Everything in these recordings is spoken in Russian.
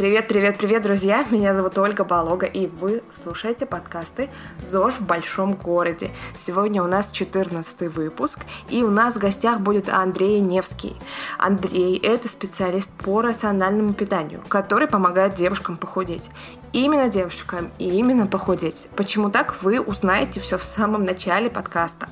Привет, привет, привет, друзья! Меня зовут Ольга Болога, и вы слушаете подкасты «ЗОЖ в большом городе». Сегодня у нас 14 выпуск, и у нас в гостях будет Андрей Невский. Андрей – это специалист по рациональному питанию, который помогает девушкам похудеть именно девушкам и именно похудеть. Почему так, вы узнаете все в самом начале подкаста.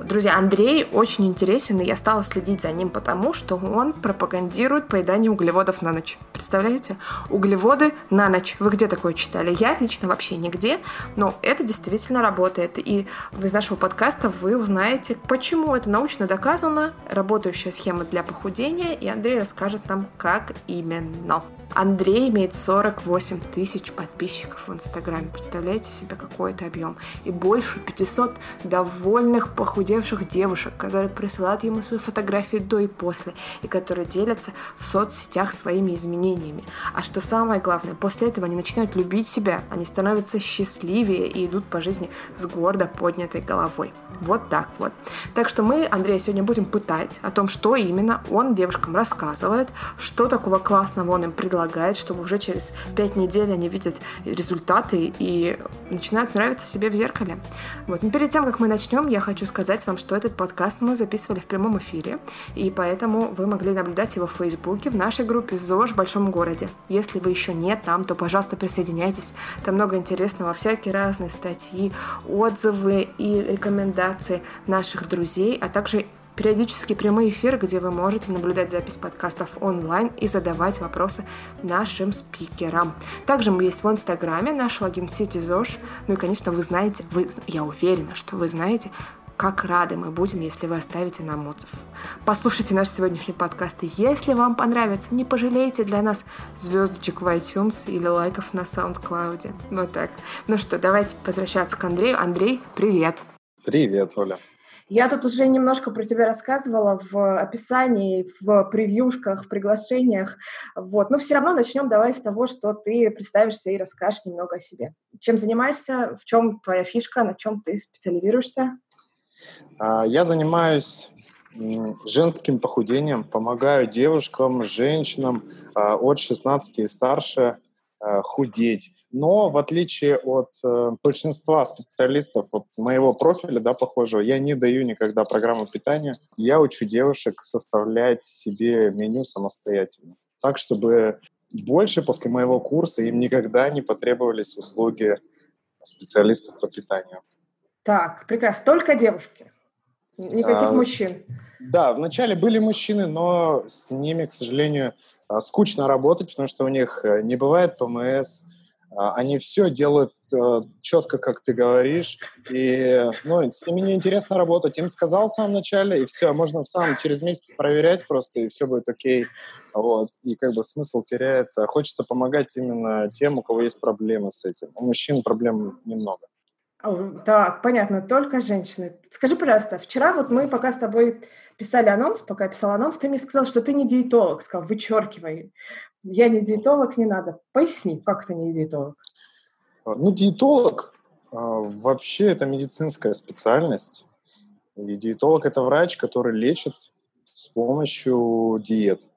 Друзья, Андрей очень интересен, и я стала следить за ним потому, что он пропагандирует поедание углеводов на ночь. Представляете? Углеводы на ночь. Вы где такое читали? Я лично вообще нигде, но это действительно работает. И из нашего подкаста вы узнаете, почему это научно доказано, работающая схема для похудения, и Андрей расскажет нам, как именно. Андрей имеет 48 тысяч подписчиков в Инстаграме. Представляете себе, какой это объем? И больше 500 довольных похудевших девушек, которые присылают ему свои фотографии до и после, и которые делятся в соцсетях своими изменениями. А что самое главное, после этого они начинают любить себя, они становятся счастливее и идут по жизни с гордо поднятой головой. Вот так вот. Так что мы Андрея сегодня будем пытать о том, что именно он девушкам рассказывает, что такого классного он им предлагает, предлагает, чтобы уже через пять недель они видят результаты и начинают нравиться себе в зеркале. Вот. Но перед тем, как мы начнем, я хочу сказать вам, что этот подкаст мы записывали в прямом эфире, и поэтому вы могли наблюдать его в Фейсбуке в нашей группе ЗОЖ в большом городе. Если вы еще не там, то, пожалуйста, присоединяйтесь. Там много интересного, всякие разные статьи, отзывы и рекомендации наших друзей, а также периодически прямые эфиры, где вы можете наблюдать запись подкастов онлайн и задавать вопросы нашим спикерам. Также мы есть в Инстаграме, наш логин CityZosh. Ну и, конечно, вы знаете, вы, я уверена, что вы знаете, как рады мы будем, если вы оставите нам отзыв. Послушайте наш сегодняшний подкаст, и если вам понравится, не пожалейте для нас звездочек в iTunes или лайков на SoundCloud. Вот так. Ну что, давайте возвращаться к Андрею. Андрей, привет! Привет, Оля. Я тут уже немножко про тебя рассказывала в описании, в превьюшках, в приглашениях. Вот. Но все равно начнем давай с того, что ты представишься и расскажешь немного о себе. Чем занимаешься, в чем твоя фишка, на чем ты специализируешься? А, я занимаюсь женским похудением, помогаю девушкам, женщинам а, от 16 и старше а, худеть. Но в отличие от э, большинства специалистов вот моего профиля, да, похожего, я не даю никогда программу питания. Я учу девушек составлять себе меню самостоятельно. Так, чтобы больше после моего курса им никогда не потребовались услуги специалистов по питанию. Так, прекрасно. Только девушки? Никаких а, мужчин? Да, вначале были мужчины, но с ними, к сожалению, а, скучно работать, потому что у них э, не бывает ПМС, они все делают э, четко, как ты говоришь, и ну, с ними неинтересно работать. Им сказал в самом начале, и все, можно в самом через месяц проверять просто, и все будет окей. Вот. И как бы смысл теряется. Хочется помогать именно тем, у кого есть проблемы с этим. У мужчин проблем немного. Так, понятно, только женщины. Скажи, пожалуйста, вчера вот мы пока с тобой писали анонс, пока я писала анонс, ты мне сказал, что ты не диетолог, сказал, вычеркивай. Я не диетолог, не надо. Поясни, как ты не диетолог? А, ну, диетолог а, вообще это медицинская специальность. И диетолог – это врач, который лечит с помощью диет.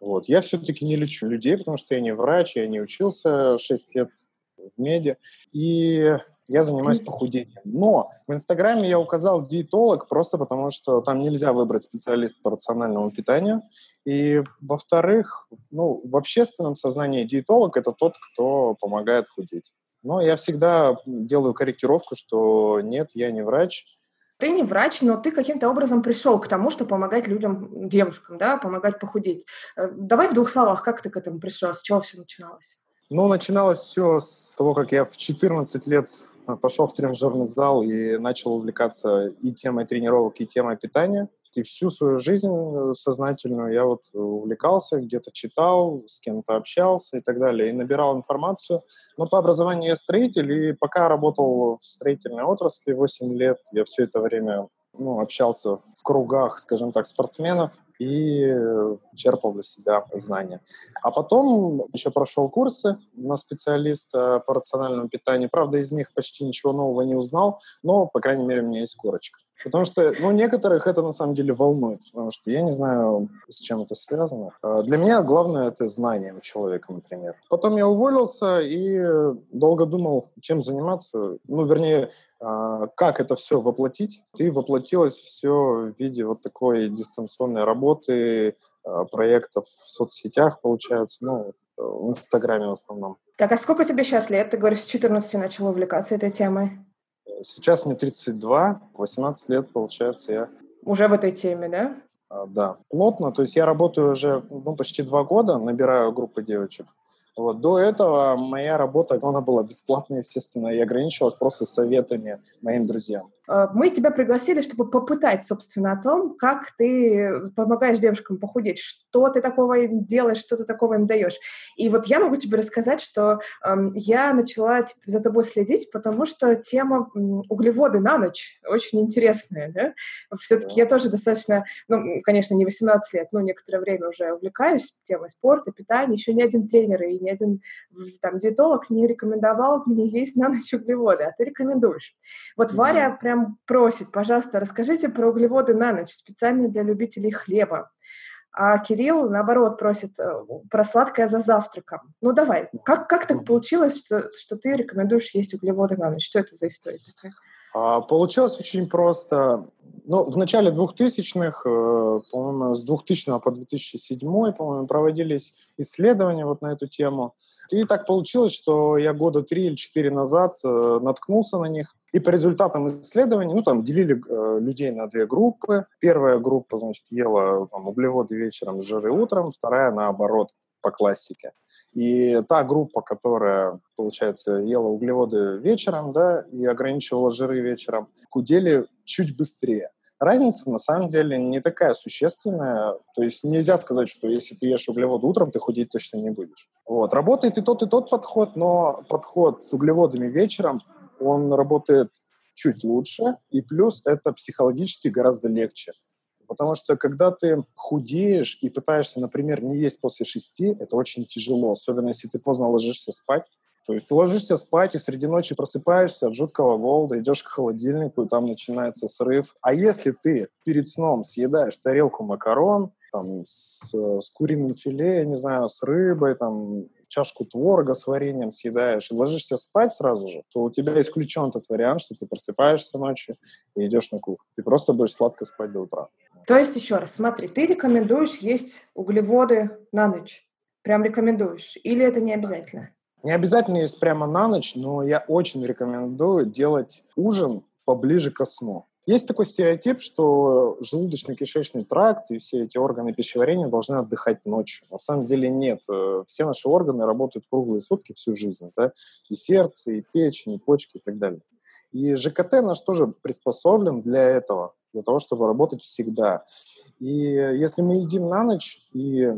Вот. Я все-таки не лечу людей, потому что я не врач, я не учился 6 лет в меди. И я занимаюсь похудением. Но в Инстаграме я указал диетолог просто потому, что там нельзя выбрать специалиста по рациональному питанию. И, во-вторых, ну, в общественном сознании диетолог – это тот, кто помогает худеть. Но я всегда делаю корректировку, что нет, я не врач, ты не врач, но ты каким-то образом пришел к тому, что помогать людям, девушкам, да, помогать похудеть. Э, давай в двух словах, как ты к этому пришел, с чего все начиналось? Ну, начиналось все с того, как я в 14 лет пошел в тренажерный зал и начал увлекаться и темой тренировок, и темой питания. И всю свою жизнь э, сознательную я вот увлекался, где-то читал, с кем-то общался и так далее, и набирал информацию. Но по образованию я строитель, и пока работал в строительной отрасли 8 лет, я все это время ну, общался в кругах, скажем так, спортсменов и черпал для себя знания. А потом еще прошел курсы на специалиста по рациональному питанию. Правда, из них почти ничего нового не узнал, но, по крайней мере, у меня есть корочка. Потому что, ну, некоторых это на самом деле волнует, потому что я не знаю, с чем это связано. А для меня главное это знание у человека, например. Потом я уволился и долго думал, чем заниматься. Ну, вернее, как это все воплотить. И воплотилось все в виде вот такой дистанционной работы, а, проектов в соцсетях, получается, ну, в Инстаграме в основном. Так, а сколько тебе сейчас лет? Ты говоришь, с 14 начал увлекаться этой темой. Сейчас мне 32, 18 лет, получается, я... Уже в этой теме, да? А, да, плотно. То есть я работаю уже ну, почти два года, набираю группы девочек. Вот. До этого моя работа, она была бесплатная, естественно, и ограничивалась просто советами моим друзьям. Э, мы тебя пригласили, чтобы попытать, собственно, о том, как ты помогаешь девушкам похудеть, что ты такого им делаешь, что ты такого им даешь. И вот я могу тебе рассказать, что э, я начала типа, за тобой следить, потому что тема углеводы на ночь очень интересная. Да? Все-таки я тоже достаточно, ну, конечно, не 18 лет, но некоторое время уже увлекаюсь темой спорта, питания. Еще ни один тренер и ни один там, диетолог не рекомендовал мне есть на ночь углеводы, а ты рекомендуешь. Вот Варя прям прям просит, пожалуйста, расскажите про углеводы на ночь, специально для любителей хлеба. А Кирилл, наоборот, просит э, про сладкое за завтраком. Ну давай, как, как так получилось, что, что ты рекомендуешь есть углеводы на ночь? Что это за история такая? А, получилось очень просто. Ну, в начале 2000-х, э, по-моему, с 2000 по 2007, по-моему, проводились исследования вот на эту тему. И так получилось, что я года три или четыре назад э, наткнулся на них. И по результатам исследований, ну, там делили э, людей на две группы. Первая группа, значит, ела там, углеводы вечером, жиры утром, вторая, наоборот, по классике. И та группа, которая, получается, ела углеводы вечером, да, и ограничивала жиры вечером, худели чуть быстрее. Разница на самом деле не такая существенная. То есть нельзя сказать, что если ты ешь углеводы утром, ты худеть точно не будешь. Вот. Работает и тот, и тот подход, но подход с углеводами вечером он работает чуть лучше, и плюс это психологически гораздо легче. Потому что когда ты худеешь и пытаешься, например, не есть после шести, это очень тяжело, особенно если ты поздно ложишься спать. То есть ты ложишься спать и среди ночи просыпаешься от жуткого голода, идешь к холодильнику, и там начинается срыв. А если ты перед сном съедаешь тарелку макарон, там, с, с куриным филе, я не знаю, с рыбой, там, чашку творога с вареньем съедаешь и ложишься спать сразу же, то у тебя исключен этот вариант, что ты просыпаешься ночью и идешь на кухню. Ты просто будешь сладко спать до утра. То есть, еще раз, смотри, ты рекомендуешь есть углеводы на ночь? Прям рекомендуешь? Или это не обязательно? Не обязательно есть прямо на ночь, но я очень рекомендую делать ужин поближе ко сну. Есть такой стереотип, что желудочно-кишечный тракт и все эти органы пищеварения должны отдыхать ночью. На самом деле нет. Э, все наши органы работают круглые сутки всю жизнь. Да? И сердце, и печень, и почки и так далее. И ЖКТ наш тоже приспособлен для этого, для того, чтобы работать всегда. И если мы едим на ночь, и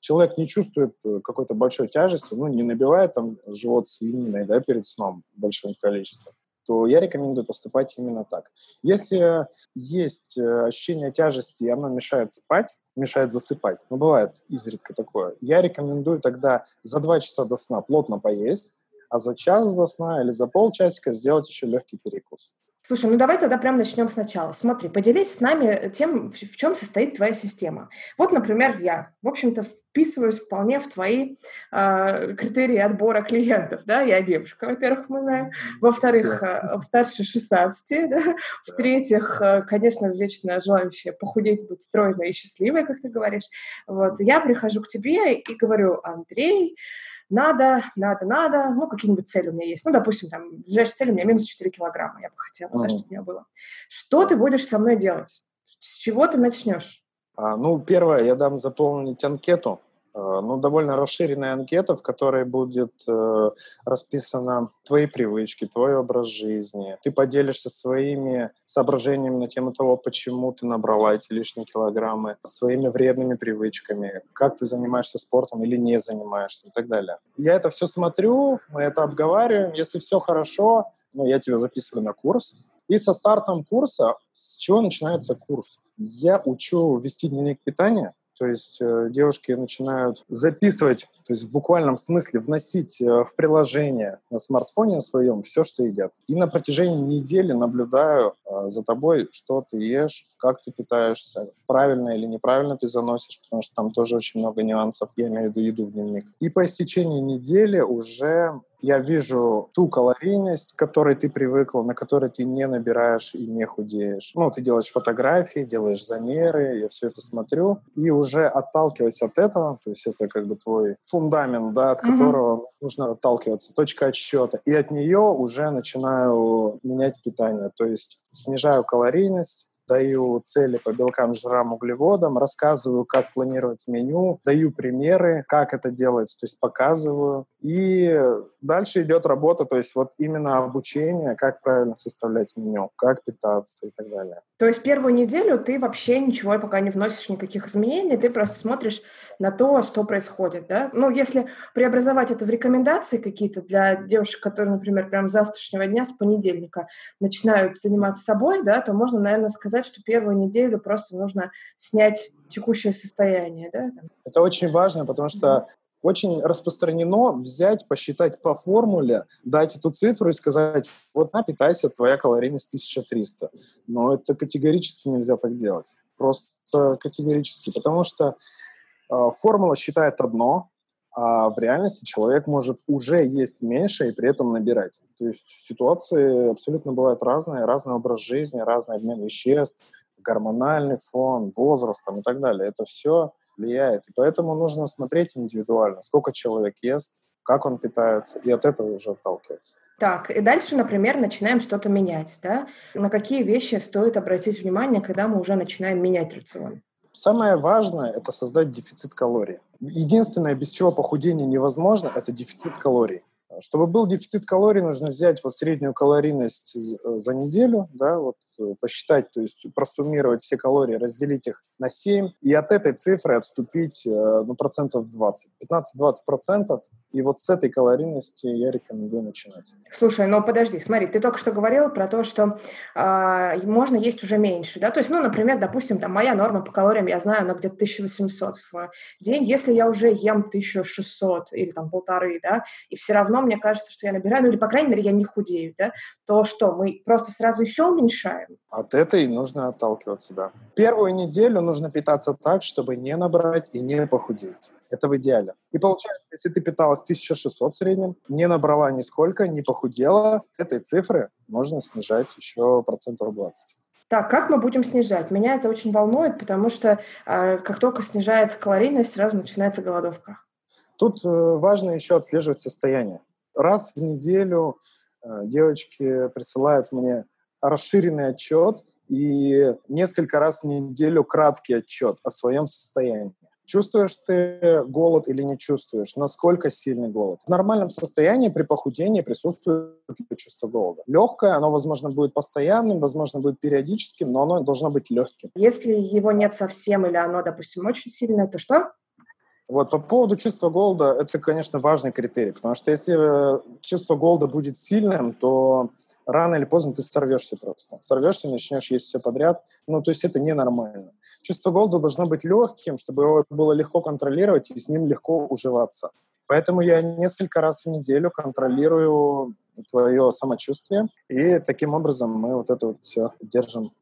человек не чувствует э, какой-то большой тяжести, ну, не набивает там живот свининой, да, перед сном большим количеством, то я рекомендую поступать именно так. Если есть э, ощущение тяжести, и оно мешает спать, мешает засыпать, ну, бывает изредка такое, я рекомендую тогда за два часа до сна плотно поесть, а за час до сна или за полчасика сделать еще легкий перекус. Слушай, ну давай тогда прям начнем сначала. Смотри, поделись с нами тем, в чем состоит твоя система. Вот, например, я, в общем-то, вписываюсь вполне в твои э, критерии отбора клиентов. Да? Я девушка, во-первых, мы знаем. Во-вторых, э, старше 16. Да? В-третьих, э, конечно, вечно желающая похудеть, быть стройной и счастливой, как ты говоришь. Вот. Я прихожу к тебе и говорю, Андрей, надо, надо, надо, ну, какие-нибудь цели у меня есть. Ну, допустим, там, ближайшая цель у меня минус 4 килограмма, я бы хотела, mm-hmm. да, чтобы у меня было. Что ты будешь со мной делать? С чего ты начнешь? А, ну, первое, я дам заполнить анкету ну, довольно расширенная анкета, в которой будет э, расписано твои привычки, твой образ жизни. Ты поделишься своими соображениями на тему того, почему ты набрала эти лишние килограммы, своими вредными привычками, как ты занимаешься спортом или не занимаешься и так далее. Я это все смотрю, мы это обговариваем. Если все хорошо, ну, я тебя записываю на курс. И со стартом курса, с чего начинается курс? Я учу вести дневник питания, То есть э, девушки начинают записывать, то есть в буквальном смысле вносить э, в приложение на смартфоне своем все, что едят. И на протяжении недели наблюдаю э, за тобой, что ты ешь, как ты питаешься, правильно или неправильно ты заносишь, потому что там тоже очень много нюансов, я имею в виду еду в дневник. И по истечении недели уже я вижу ту калорийность, к которой ты привыкла, на которой ты не набираешь и не худеешь. Ну, ты делаешь фотографии, делаешь замеры, я все это смотрю, и уже отталкиваясь от этого, то есть это как бы твой фундамент, да, от mm-hmm. которого нужно отталкиваться, точка отсчета, и от нее уже начинаю менять питание, то есть снижаю калорийность, даю цели по белкам, жирам, углеводам, рассказываю, как планировать меню, даю примеры, как это делать, то есть показываю. И дальше идет работа, то есть вот именно обучение, как правильно составлять меню, как питаться и так далее. То есть первую неделю ты вообще ничего пока не вносишь, никаких изменений, ты просто смотришь на то, что происходит, да? Ну, если преобразовать это в рекомендации какие-то для девушек, которые, например, прямо с завтрашнего дня, с понедельника начинают заниматься собой, да, то можно, наверное, сказать, что первую неделю просто нужно снять текущее состояние, да? Это очень важно, потому что очень распространено взять, посчитать по формуле, дать эту цифру и сказать, вот на, питайся, твоя калорийность 1300. Но это категорически нельзя так делать. Просто категорически. Потому что формула считает одно, а в реальности человек может уже есть меньше и при этом набирать. То есть ситуации абсолютно бывают разные, разный образ жизни, разный обмен веществ, гормональный фон, возраст там, и так далее. Это все влияет. И поэтому нужно смотреть индивидуально, сколько человек ест, как он питается, и от этого уже отталкиваться. Так, и дальше, например, начинаем что-то менять, да? На какие вещи стоит обратить внимание, когда мы уже начинаем менять рацион? Самое важное – это создать дефицит калорий. Единственное, без чего похудение невозможно, это дефицит калорий. Чтобы был дефицит калорий, нужно взять вот среднюю калорийность э, за неделю, да, вот э, посчитать, то есть просуммировать все калории, разделить их на 7, и от этой цифры отступить э, ну, процентов 20. 15-20 процентов и вот с этой калорийности я рекомендую начинать. Слушай, ну подожди, смотри, ты только что говорил про то, что э, можно есть уже меньше, да? То есть, ну, например, допустим, там моя норма по калориям, я знаю, она где-то 1800 в день. Если я уже ем 1600 или там полторы, да, и все равно мне кажется, что я набираю, ну или, по крайней мере, я не худею, да, то что, мы просто сразу еще уменьшаем? От этой нужно отталкиваться, да. Первую неделю нужно питаться так, чтобы не набрать и не похудеть. Это в идеале. И получается, если ты питалась 1600 в среднем, не набрала нисколько, не похудела, этой цифры можно снижать еще процентов 20. Так, как мы будем снижать? Меня это очень волнует, потому что э, как только снижается калорийность, сразу начинается голодовка. Тут э, важно еще отслеживать состояние. Раз в неделю э, девочки присылают мне расширенный отчет и несколько раз в неделю краткий отчет о своем состоянии. Чувствуешь ты голод или не чувствуешь? Насколько сильный голод? В нормальном состоянии при похудении присутствует чувство голода. Легкое, оно, возможно, будет постоянным, возможно, будет периодическим, но оно должно быть легким. Если его нет совсем или оно, допустим, очень сильное, то что? Вот по поводу чувства голода, это, конечно, важный критерий, потому что если э, чувство голода будет сильным, то рано или поздно ты сорвешься просто. Сорвешься и начнешь есть все подряд. Ну, то есть это ненормально. Чувство голода должно быть легким, чтобы его было легко контролировать и с ним легко уживаться. Поэтому я несколько раз в неделю контролирую твое самочувствие, и таким образом мы вот это вот все держим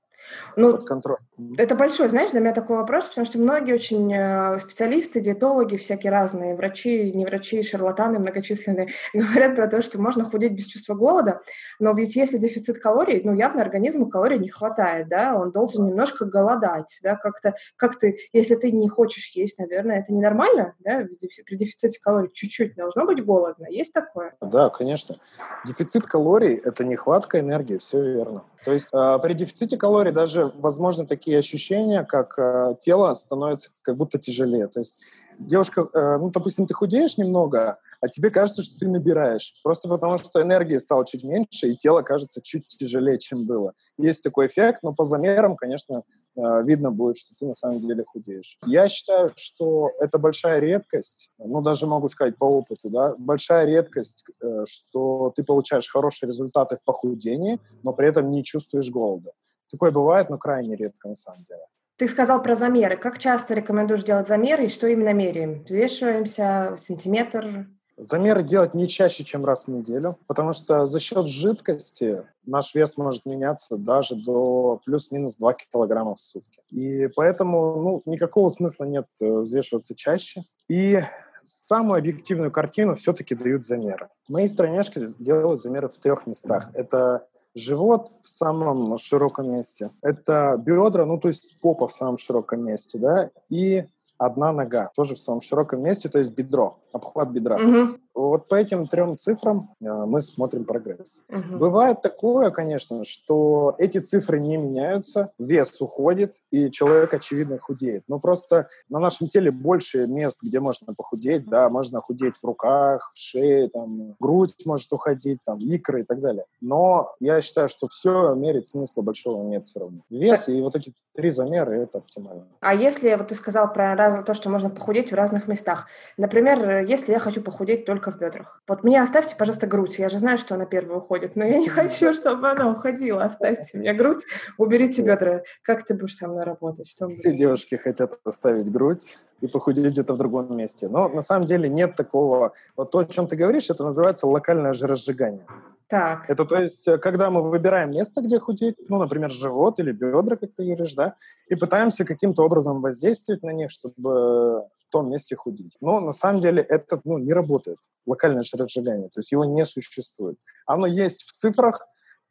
ну, под контроль. Это большой, знаешь, для меня такой вопрос, потому что многие очень э, специалисты, диетологи, всякие разные, врачи, не врачи, шарлатаны многочисленные, говорят про то, что можно худеть без чувства голода, но ведь если дефицит калорий, ну, явно организму калорий не хватает, да, он должен немножко голодать, да, как-то, как ты, если ты не хочешь есть, наверное, это ненормально, да, при дефиците калорий чуть-чуть должно быть голодно, есть такое? Да, конечно. Дефицит калорий – это нехватка энергии, все верно. То есть э, при дефиците калорий даже возможны такие ощущения, как э, тело становится как будто тяжелее. То есть девушка, э, ну, допустим, ты худеешь немного, а тебе кажется, что ты набираешь. Просто потому, что энергии стало чуть меньше, и тело кажется чуть тяжелее, чем было. Есть такой эффект, но по замерам, конечно, э, видно будет, что ты на самом деле худеешь. Я считаю, что это большая редкость, ну, даже могу сказать по опыту, да, большая редкость, э, что ты получаешь хорошие результаты в похудении, но при этом не чувствуешь голода. Такое бывает, но крайне редко на самом деле. Ты сказал про замеры. Как часто рекомендуешь делать замеры и что именно меряем? Взвешиваемся, сантиметр? Замеры делать не чаще, чем раз в неделю, потому что за счет жидкости наш вес может меняться даже до плюс-минус 2 килограмма в сутки. И поэтому ну, никакого смысла нет э, взвешиваться чаще. И самую объективную картину все-таки дают замеры. Мои страняшки делают замеры в трех местах. Это живот в самом широком месте, это бедра, ну то есть попа в самом широком месте, да, и одна нога, тоже в самом широком месте, то есть бедро, обхват бедра. Угу. Вот по этим трем цифрам э, мы смотрим прогресс. Угу. Бывает такое, конечно, что эти цифры не меняются, вес уходит, и человек, очевидно, худеет. Но просто на нашем теле больше мест, где можно похудеть, да, можно худеть в руках, в шее, там, грудь может уходить, там, икры и так далее. Но я считаю, что все мерить смысла большого нет все равно. Вес так. и вот эти три замера – это оптимально. А если, вот ты сказал про раз, то, что можно похудеть в разных местах. Например, если я хочу похудеть только только в бедрах. Вот мне оставьте, пожалуйста, грудь. Я же знаю, что она первая уходит, но я не хочу, чтобы она уходила. Оставьте мне грудь, уберите бедра. Как ты будешь со мной работать? Что Все девушки хотят оставить грудь и похудеть где-то в другом месте. Но на самом деле нет такого... Вот то, о чем ты говоришь, это называется локальное жиросжигание. Так. Это то есть, э, когда мы выбираем место, где худеть, ну, например, живот или бедра, как ты говоришь, да, и пытаемся каким-то образом воздействовать на них, чтобы в том месте худеть. Но на самом деле это ну, не работает, локальное жиросжигание, то есть его не существует. Оно есть в цифрах,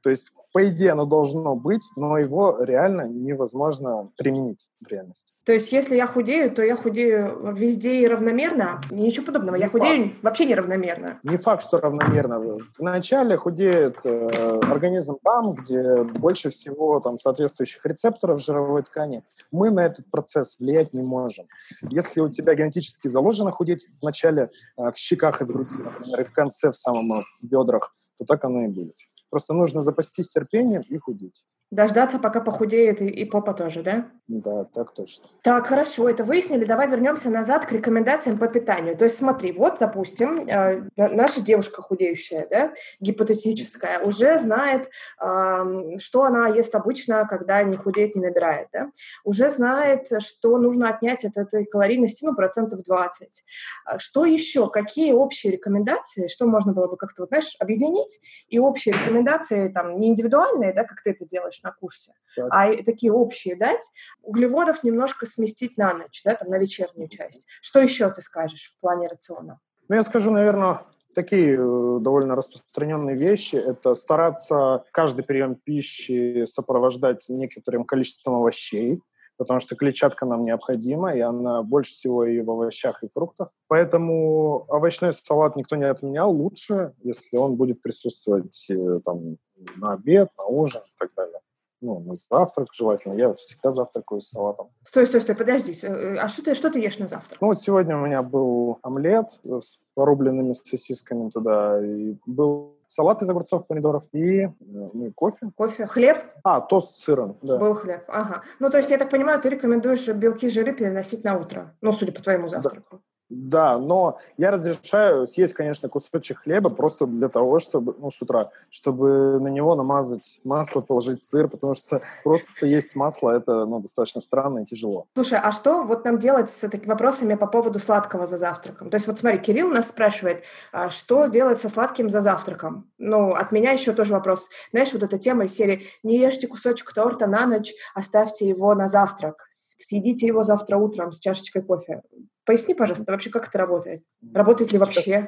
то есть по идее, оно должно быть, но его реально невозможно применить в реальности. То есть, если я худею, то я худею везде и равномерно? Ничего подобного. Не я факт. худею вообще неравномерно. Не факт, что равномерно. Вначале худеет э, организм там, где больше всего там, соответствующих рецепторов жировой ткани. Мы на этот процесс влиять не можем. Если у тебя генетически заложено худеть вначале э, в щеках и в груди, например, и в конце в самом э, в бедрах, то так оно и будет. Просто нужно запастись терпением и худеть. Дождаться, пока похудеет и, и попа тоже, да? Да, так точно. Так, хорошо, это выяснили. Давай вернемся назад к рекомендациям по питанию. То есть смотри, вот, допустим, э, наша девушка худеющая, да, гипотетическая, уже знает, э, что она ест обычно, когда не худеет, не набирает, да? Уже знает, что нужно отнять от этой калорийности, ну, процентов 20. А что еще? Какие общие рекомендации? Что можно было бы как-то, вот, знаешь, объединить? И общие рекомендации, там, не индивидуальные, да, как ты это делаешь, делаешь на курсе, так. а такие общие дать, углеводов немножко сместить на ночь, да, там на вечернюю часть. Что еще ты скажешь в плане рациона? Ну, я скажу, наверное, такие э, довольно распространенные вещи. Это стараться каждый прием пищи сопровождать некоторым количеством овощей, потому что клетчатка нам необходима, и она больше всего и в овощах, и фруктах. Поэтому овощной салат никто не отменял. Лучше, если он будет присутствовать э, там, на обед, на ужин и так далее ну, на завтрак желательно. Я всегда завтракаю с салатом. Стой, стой, стой, подожди. Э, а что ты, что ты ешь на завтрак? Ну, вот сегодня у меня был омлет с порубленными сосисками туда, и был салат из огурцов, помидоров и э, ну, кофе. Кофе. Хлеб? А, тост с сыром, да. Был хлеб, ага. Ну, то есть, я так понимаю, ты рекомендуешь белки, жиры переносить на утро, ну, судя по твоему завтраку. Да. Да, но я разрешаю съесть, конечно, кусочек хлеба просто для того, чтобы, ну, с утра, чтобы на него намазать масло, положить сыр, потому что просто есть масло, это, ну, достаточно странно и тяжело. Слушай, а что вот нам делать с такими вопросами по поводу сладкого за завтраком? То есть вот смотри, Кирилл нас спрашивает, а что делать со сладким за завтраком? Ну, от меня еще тоже вопрос. Знаешь, вот эта тема из серии «Не ешьте кусочек торта на ночь, оставьте его на завтрак, съедите его завтра утром с чашечкой кофе». Поясни, пожалуйста, вообще, как это работает? Работает ли вообще? Сейчас,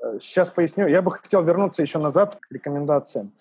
э, сейчас поясню. Я бы хотел вернуться еще назад к рекомендациям.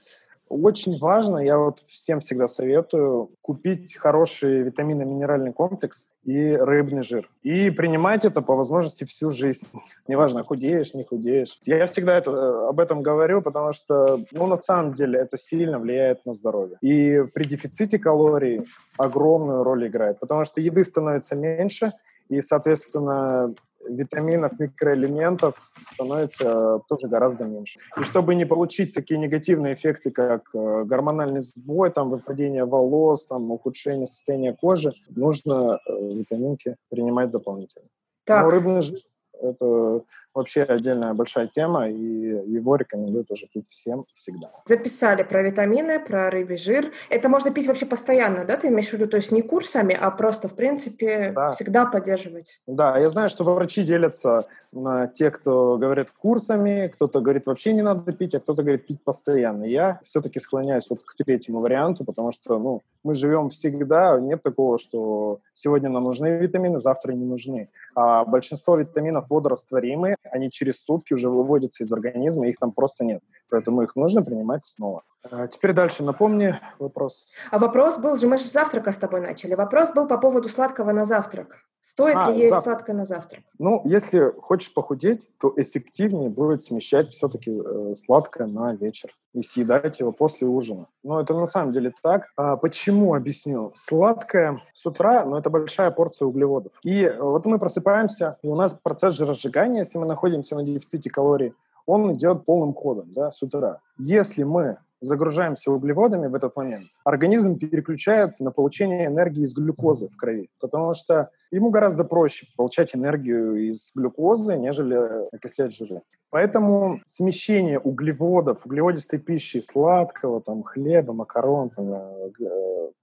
Очень важно, я вот всем всегда советую, купить хороший витаминно-минеральный комплекс и рыбный жир. И принимать это по возможности всю жизнь. Неважно, худеешь, не худеешь. Я всегда это, э, об этом говорю, потому что, ну, на самом деле, это сильно влияет на здоровье. И при дефиците калорий огромную роль играет, потому что еды становится меньше, и, соответственно, витаминов, микроэлементов становится тоже гораздо меньше. И чтобы не получить такие негативные эффекты, как э, гормональный сбой, там, выпадение волос, там, ухудшение состояния кожи, нужно э, витаминки принимать дополнительно. Так. Но рыбный жир это вообще отдельная большая тема, и его рекомендую тоже пить всем всегда. Записали про витамины, про рыбий жир. Это можно пить вообще постоянно, да, ты имеешь в виду? То есть не курсами, а просто, в принципе, да. всегда поддерживать. Да, я знаю, что врачи делятся на тех, кто говорит курсами, кто-то говорит вообще не надо пить, а кто-то говорит пить постоянно. Я все-таки склоняюсь вот к третьему варианту, потому что, ну, мы живем всегда, нет такого, что сегодня нам нужны витамины, завтра не нужны. А большинство витаминов водорастворимые, они через сутки уже выводятся из организма, их там просто нет. Поэтому их нужно принимать снова. А теперь дальше напомни вопрос. А вопрос был же, мы же завтрака с тобой начали. Вопрос был по поводу сладкого на завтрак. Стоит а, ли есть завтрак. сладкое на завтрак? Ну, если хочешь похудеть, то эффективнее будет смещать все-таки э, сладкое на вечер и съедать его после ужина. Но это на самом деле так. А почему? Объясню. Сладкое с утра, но это большая порция углеводов. И вот мы просыпаемся, и у нас процесс жиросжигания, если мы находимся на дефиците калорий, он идет полным ходом да, с утра. Если мы загружаемся углеводами в этот момент, организм переключается на получение энергии из глюкозы в крови, потому что ему гораздо проще получать энергию из глюкозы, нежели окислять жиры. Поэтому смещение углеводов, углеводистой пищи, сладкого, там, хлеба, макарон, там, э,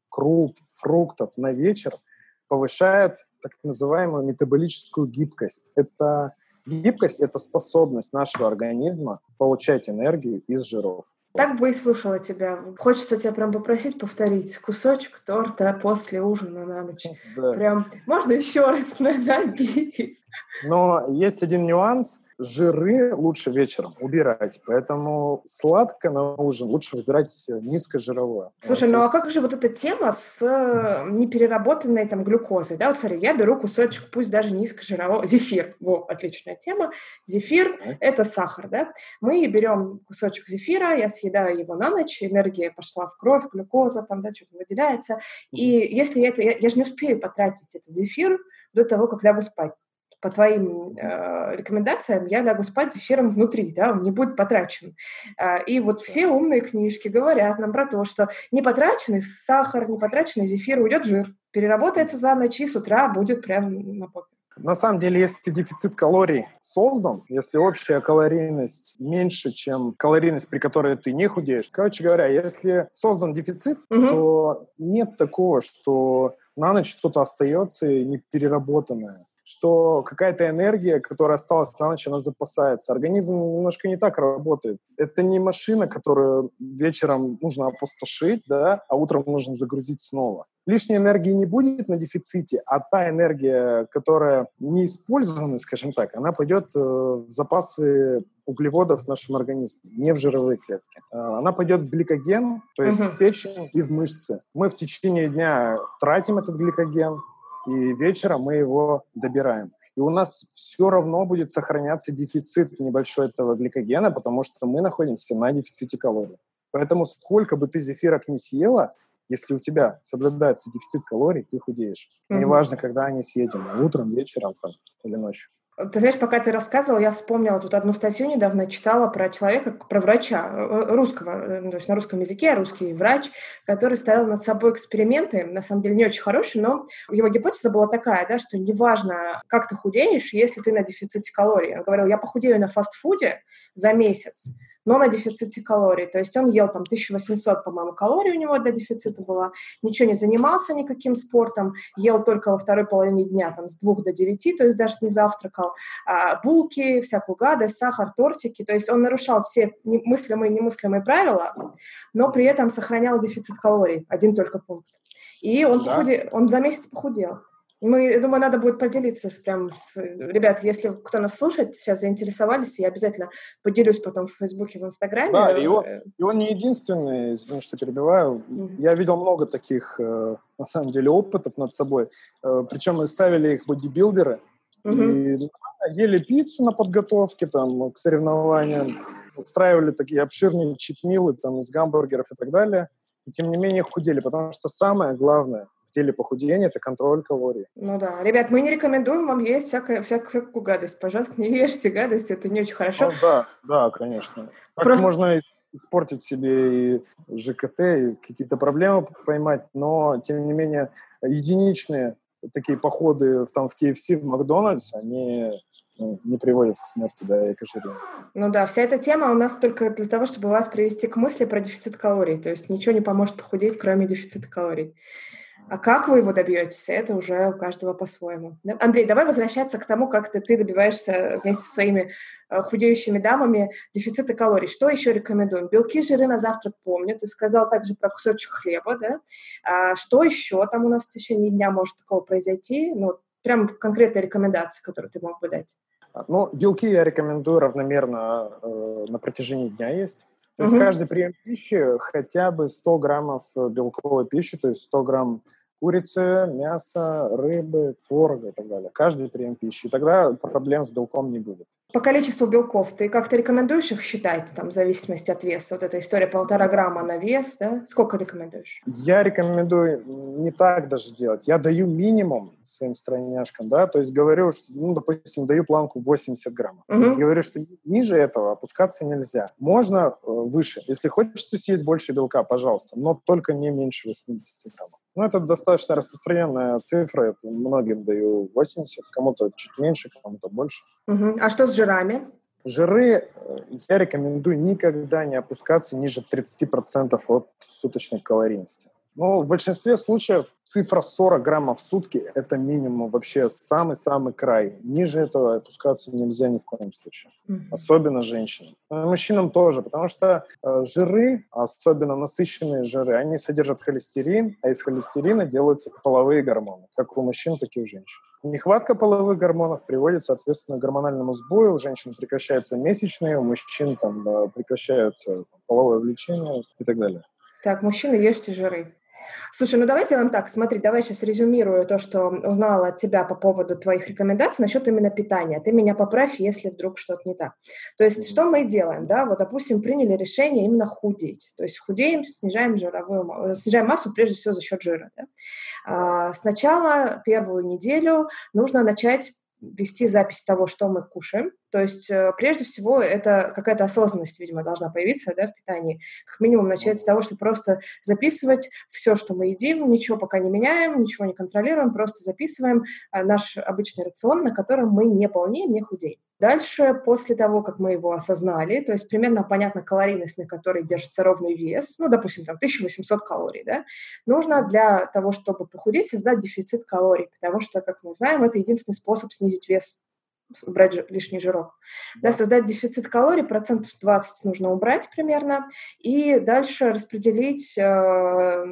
круп, фруктов на вечер повышает так называемую метаболическую гибкость. Это гибкость – это способность нашего организма получать энергию из жиров. Так бы и слушала тебя. Хочется тебя прям попросить повторить. Кусочек торта после ужина на ночь. Да. Прям можно еще раз на, на Но есть один нюанс. Жиры лучше вечером убирать, поэтому сладко на ужин лучше выбирать низкожировое. Слушай, ну а как же вот эта тема с э, непереработанной там глюкозой, да, вот смотри, я беру кусочек, пусть даже низкожирового, зефир, во, отличная тема, зефир это сахар, да, мы берем кусочек зефира, я съедаю его на ночь, энергия пошла в кровь, глюкоза там, да, что-то выделяется, и если я это, я, я же не успею потратить этот зефир до того, как лягу спать, по твоим э, рекомендациям я лягу спать зефиром внутри, да, он не будет потрачен. Э, и вот все умные книжки говорят нам про то, что не потраченный сахар, не потраченный зефир уйдет жир, переработается за ночь и с утра будет прям на попе. На самом деле, если дефицит калорий создан, если общая калорийность меньше, чем калорийность, при которой ты не худеешь, короче говоря, если создан дефицит, угу. то нет такого, что на ночь что-то остается и не переработанное что какая-то энергия, которая осталась на ночь, она запасается. Организм немножко не так работает. Это не машина, которую вечером нужно опустошить, да, а утром нужно загрузить снова. Лишней энергии не будет на дефиците, а та энергия, которая не использована, скажем так, она пойдет э, в запасы углеводов в нашем организме, не в жировые клетки. Э, она пойдет в гликоген, то есть uh-huh. в печень и в мышцы. Мы в течение дня тратим этот гликоген, и вечером мы его добираем. И у нас все равно будет сохраняться дефицит небольшой этого гликогена, потому что мы находимся на дефиците калорий. Поэтому сколько бы ты зефирок не съела, если у тебя соблюдается дефицит калорий, ты худеешь. Mm-hmm. Неважно, когда они съедены, утром, вечером там, или ночью. Ты знаешь, пока ты рассказывал, я вспомнила тут одну статью недавно читала про человека, про врача э, э, русского, э, то есть на русском языке, русский врач, который ставил над собой эксперименты, на самом деле не очень хорошие, но его гипотеза была такая, да, что неважно, как ты худеешь, если ты на дефиците калорий. Он говорил, я похудею на фастфуде за месяц, но на дефиците калорий. То есть он ел там 1800, по-моему, калорий у него для дефицита было, ничего не занимался никаким спортом, ел только во второй половине дня там с 2 до 9, то есть даже не завтракал, а, булки, всякую гадость, сахар, тортики. То есть он нарушал все мыслимые и немыслимые правила, но при этом сохранял дефицит калорий, один только пункт. И он, да. похуде... он за месяц похудел. Мы, я думаю, надо будет поделиться с, прям с... Ребят, если кто нас слушает, сейчас заинтересовались, я обязательно поделюсь потом в Фейсбуке, в Инстаграме. Да, и он, э, и он не единственный, извини, что перебиваю. Mm-hmm. Я видел много таких, э, на самом деле, опытов над собой. Э, Причем мы ставили их бодибилдеры, mm-hmm. и ели пиццу на подготовке там, к соревнованиям, устраивали такие обширные читмилы там, из гамбургеров и так далее. И тем не менее худели, потому что самое главное – в теле похудения – это контроль калорий. Ну да. Ребят, мы не рекомендуем вам есть всякую, всякую, всякую гадость. Пожалуйста, не ешьте гадость, это не очень хорошо. Ну, да, да, конечно. Так Просто... можно испортить себе и ЖКТ, и какие-то проблемы поймать, но, тем не менее, единичные такие походы в, там, в KFC, в Макдональдс, они ну, не приводят к смерти, да, и к ожирению. Ну да, вся эта тема у нас только для того, чтобы вас привести к мысли про дефицит калорий. То есть ничего не поможет похудеть, кроме дефицита калорий. А как вы его добьетесь, это уже у каждого по-своему. Андрей, давай возвращаться к тому, как ты, ты добиваешься вместе со своими э, худеющими дамами дефицита калорий. Что еще рекомендуем? Белки, жиры на завтрак помню. Ты сказал также про кусочек хлеба, да? А что еще там у нас в течение дня может такого произойти? Ну, прям конкретные рекомендации, которые ты мог бы дать. А, ну, белки я рекомендую равномерно э, на протяжении дня есть. То есть угу. каждый прием пищи хотя бы 100 граммов белковой пищи, то есть 100 грамм курицы, мясо, рыбы, творога и так далее. Каждый прием пищи. И тогда проблем с белком не будет. По количеству белков ты как-то рекомендуешь их считать, там, в зависимости от веса? Вот эта история полтора грамма на вес, да? Сколько рекомендуешь? Я рекомендую не так даже делать. Я даю минимум своим стройняшкам, да, то есть говорю, что, ну, допустим, даю планку 80 граммов. Угу. Говорю, что ниже этого опускаться нельзя. Можно э, выше. Если хочется съесть больше белка, пожалуйста, но только не меньше 80 граммов. Ну, это достаточно распространенная цифра. Это многим даю 80, кому-то чуть меньше, кому-то больше. Угу. А что с жирами? Жиры э, я рекомендую никогда не опускаться ниже 30% от суточной калорийности. Ну, в большинстве случаев цифра 40 граммов в сутки – это минимум вообще самый-самый край. Ниже этого опускаться нельзя ни в коем случае. Mm-hmm. Особенно женщинам. Ну, мужчинам тоже, потому что э, жиры, особенно насыщенные жиры, они содержат холестерин, а из холестерина делаются половые гормоны, как у мужчин, так и у женщин. Нехватка половых гормонов приводит, соответственно, к гормональному сбою. У женщин прекращаются месячные, у мужчин там, прекращается там, половое влечение и так далее. Так, мужчины, ешьте жиры. Слушай, ну давай сделаем так. Смотри, давай сейчас резюмирую то, что узнала от тебя по поводу твоих рекомендаций насчет именно питания. Ты меня поправь, если вдруг что-то не так. То есть mm-hmm. что мы делаем, да? Вот, допустим, приняли решение именно худеть. То есть худеем, снижаем жировую, снижаем массу прежде всего за счет жира. Да? А, сначала первую неделю нужно начать вести запись того, что мы кушаем. То есть, э, прежде всего, это какая-то осознанность, видимо, должна появиться да, в питании. Как минимум начать с того, что просто записывать все, что мы едим, ничего пока не меняем, ничего не контролируем, просто записываем э, наш обычный рацион, на котором мы не полнеем, не худеем. Дальше, после того, как мы его осознали, то есть примерно понятна калорийность, на которой держится ровный вес, ну, допустим, там 1800 калорий, да, нужно для того, чтобы похудеть, создать дефицит калорий, потому что, как мы знаем, это единственный способ снизить вес убрать лишний жирок. Да. Да, создать дефицит калорий, процентов 20 нужно убрать примерно, и дальше распределить э,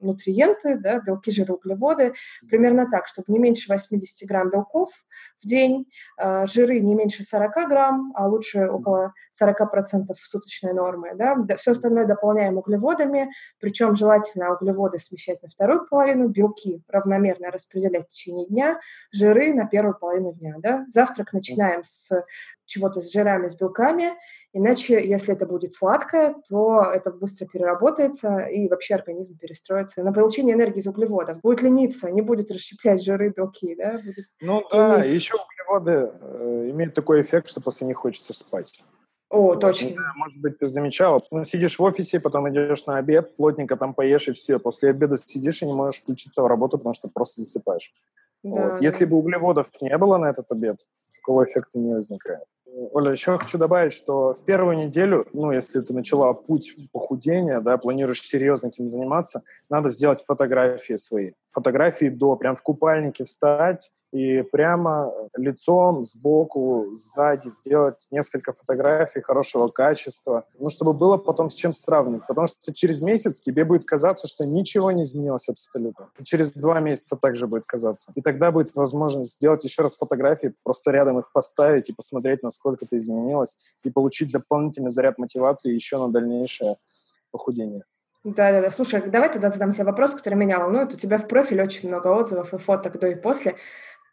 нутриенты, да, белки, жиры, углеводы, примерно так, чтобы не меньше 80 грамм белков в день, э, жиры не меньше 40 грамм, а лучше около 40% суточной нормы. Да. Все остальное дополняем углеводами, причем желательно углеводы смещать на вторую половину, белки равномерно распределять в течение дня, жиры на первую половину дня. Да. Завтрак начинаем с чего-то с жирами, с белками, иначе, если это будет сладкое, то это быстро переработается, и вообще организм перестроится на получение энергии из углеводов. Будет лениться, не будет расщеплять жиры, белки, да? Будет... Ну да, и еще углеводы э, имеют такой эффект, что после них хочется спать. О, вот. точно. знаю, может быть, ты замечала. Ну, сидишь в офисе, потом идешь на обед, плотненько там поешь, и все. После обеда сидишь и не можешь включиться в работу, потому что просто засыпаешь. Да, вот. Да. Если бы углеводов не было на этот обед, такого эффекта не возникает. Оля, еще хочу добавить, что в первую неделю, ну, если ты начала путь похудения, да, планируешь серьезно этим заниматься, надо сделать фотографии свои фотографии до, прям в купальнике встать и прямо лицом, сбоку, сзади сделать несколько фотографий хорошего качества, ну, чтобы было потом с чем сравнить. Потому что через месяц тебе будет казаться, что ничего не изменилось абсолютно. И через два месяца также будет казаться. И тогда будет возможность сделать еще раз фотографии, просто рядом их поставить и посмотреть, насколько это изменилось, и получить дополнительный заряд мотивации еще на дальнейшее похудение. Да, да, да. Слушай, давай тогда задам себе вопрос, который меня волнует. У тебя в профиле очень много отзывов и фоток до и после.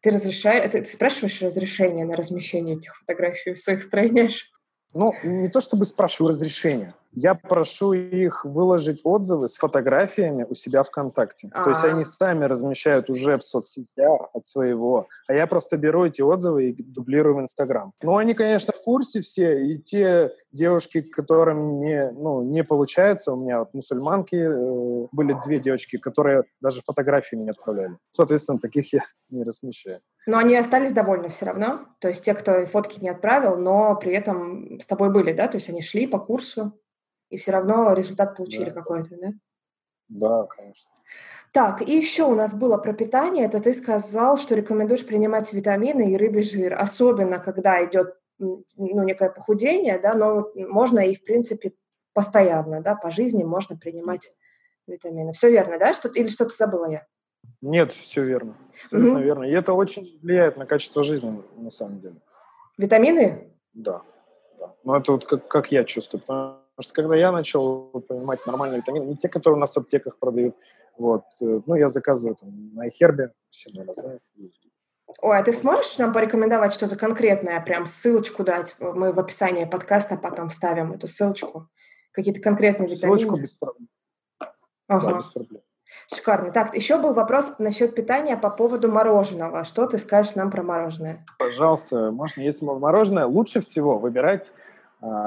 Ты разрешаешь, ты, ты спрашиваешь разрешение на размещение этих фотографий в своих стройняшек? Ну, не то чтобы спрашиваю разрешение. Я прошу их выложить отзывы с фотографиями у себя ВКонтакте. А-а-а. То есть они сами размещают уже в соцсетях от своего, а я просто беру эти отзывы и дублирую в Инстаграм. Ну, они, конечно, в курсе все, и те девушки, которым не, ну, не получается, у меня вот мусульманки, э, были две девочки, которые даже фотографии не отправляли. Соответственно, таких я не размещаю. Но они остались довольны все равно? То есть те, кто фотки не отправил, но при этом с тобой были, да? То есть они шли по курсу? И все равно результат получили да. какой-то, да? Да, конечно. Так, и еще у нас было про питание. Это ты сказал, что рекомендуешь принимать витамины и рыбий жир, особенно когда идет ну, некое похудение, да, но можно и, в принципе, постоянно, да, по жизни можно принимать витамины. Все верно, да? Что или что-то забыла я? Нет, все верно. Абсолютно mm-hmm. верно. И это очень влияет на качество жизни, на самом деле. Витамины? Да. да. Ну, это вот как, как я чувствую. Потому Потому что когда я начал понимать нормальные витамины, не те, которые у нас в аптеках продают, вот, э, ну, я заказываю там на iHerb, все, наверное, знают. Ой, а ты сможешь нам порекомендовать что-то конкретное, прям ссылочку дать? Мы в описании подкаста потом вставим эту ссылочку. Какие-то конкретные витамины. Ссылочку без проблем. Ага. Да, без проблем. Шикарно. Так, еще был вопрос насчет питания по поводу мороженого. Что ты скажешь нам про мороженое? Пожалуйста, можно, если мороженое, лучше всего выбирать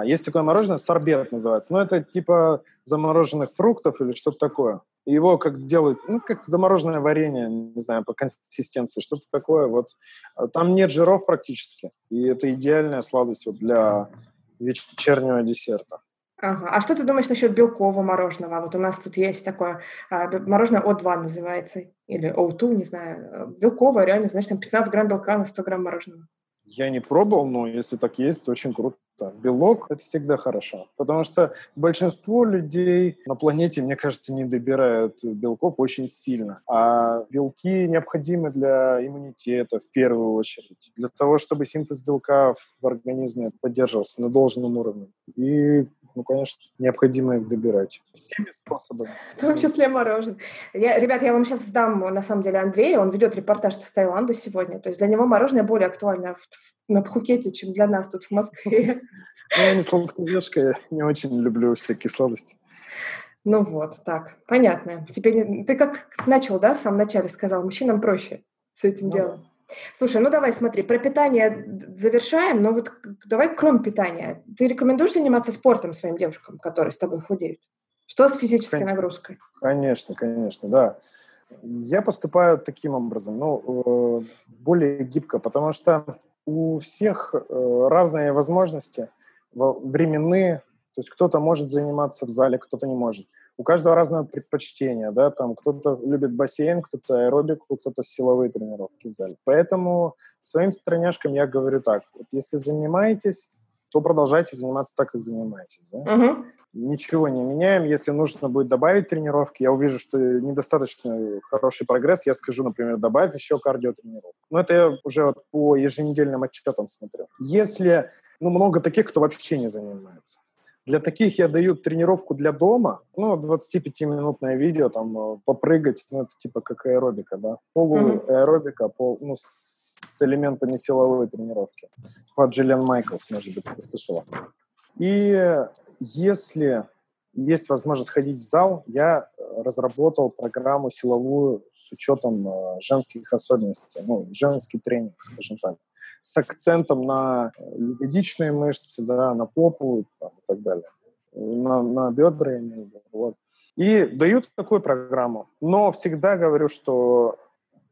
есть такое мороженое, сорбет называется. Но это типа замороженных фруктов или что-то такое. Его как делают, ну, как замороженное варенье, не знаю, по консистенции, что-то такое. Вот. А там нет жиров практически. И это идеальная сладость вот для вечернего десерта. Ага. А что ты думаешь насчет белкового мороженого? Вот у нас тут есть такое а, мороженое О2 называется, или O2, не знаю. Белковое, реально, значит, там 15 грамм белка на 100 грамм мороженого. Я не пробовал, но если так есть, очень круто. Белок – это всегда хорошо, потому что большинство людей на планете, мне кажется, не добирают белков очень сильно. А белки необходимы для иммунитета в первую очередь, для того, чтобы синтез белка в организме поддерживался на должном уровне. И ну, конечно, необходимо их добирать. Всеми способами. В том числе мороженое. Я, ребят, я вам сейчас сдам, на самом деле, Андрея. Он ведет репортаж с Таиланда сегодня. То есть для него мороженое более актуально в, на Пхукете, чем для нас тут в Москве. Ну, я не сладкоежка, я не очень люблю всякие сладости. Ну вот, так, понятно. Теперь ты как начал, да, в самом начале сказал, мужчинам проще с этим ну, делом. Слушай, ну давай смотри, про питание завершаем, но вот давай кроме питания. Ты рекомендуешь заниматься спортом своим девушкам, которые с тобой худеют? Что с физической нагрузкой? Конечно, конечно, да. Я поступаю таким образом, ну, э, более гибко, потому что у всех э, разные возможности, временные, то есть кто-то может заниматься в зале, кто-то не может у каждого разное предпочтение, да, там кто-то любит бассейн, кто-то аэробику, кто-то силовые тренировки в зале. Поэтому своим страняшкам я говорю так, вот если занимаетесь, то продолжайте заниматься так, как занимаетесь. Да? Uh-huh. Ничего не меняем. Если нужно будет добавить тренировки, я увижу, что недостаточно хороший прогресс, я скажу, например, добавь еще кардиотренировку. Но это я уже вот по еженедельным отчетам смотрю. Если, ну, много таких, кто вообще не занимается. Для таких я даю тренировку для дома, ну, 25-минутное видео, там, э, попрыгать, ну, это типа как аэробика, да, полуаэробика, пол, ну, с, с элементами силовой тренировки. По Джиллиан Майклс, может быть, ты слышала. И если есть возможность ходить в зал, я разработал программу силовую с учетом э, женских особенностей, ну, женский тренинг, скажем так с акцентом на ягодичные мышцы, да, на попу там, и так далее, на, на бедра, я имею в виду. Вот. И дают такую программу. Но всегда говорю, что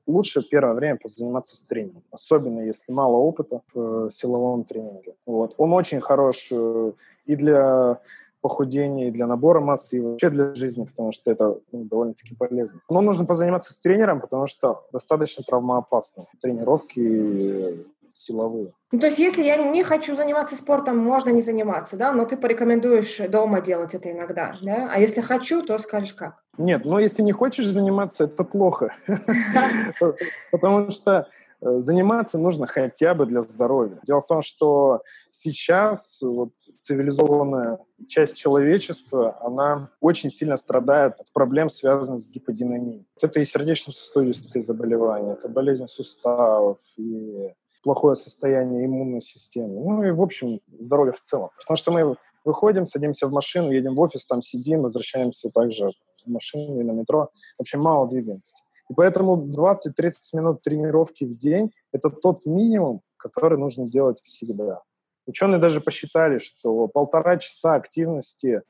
лучше первое время позаниматься с тренингом, особенно если мало опыта в э, силовом тренинге. Вот. Он очень хорош э, и для похудения, и для набора массы, и вообще для жизни, потому что это ну, довольно-таки полезно. Но нужно позаниматься с тренером, потому что достаточно травмоопасно. Тренировки силовые. Ну, то есть, если я не хочу заниматься спортом, можно не заниматься, да, но ты порекомендуешь дома делать это иногда, да? А если хочу, то скажешь как? Нет, но если не хочешь заниматься, это плохо. Потому что э, заниматься нужно хотя бы для здоровья. Дело в том, что сейчас вот, цивилизованная часть человечества, она очень сильно страдает от проблем, связанных с гиподинамией. Это и сердечно-сосудистые заболевания, это болезнь суставов, и плохое состояние иммунной системы, ну и, в общем, здоровье в целом. Потому что мы выходим, садимся в машину, едем в офис, там сидим, возвращаемся также в машину и на метро. В общем, мало двигаемся. И поэтому 20-30 минут тренировки в день – это тот минимум, который нужно делать всегда. Ученые даже посчитали, что полтора часа активности,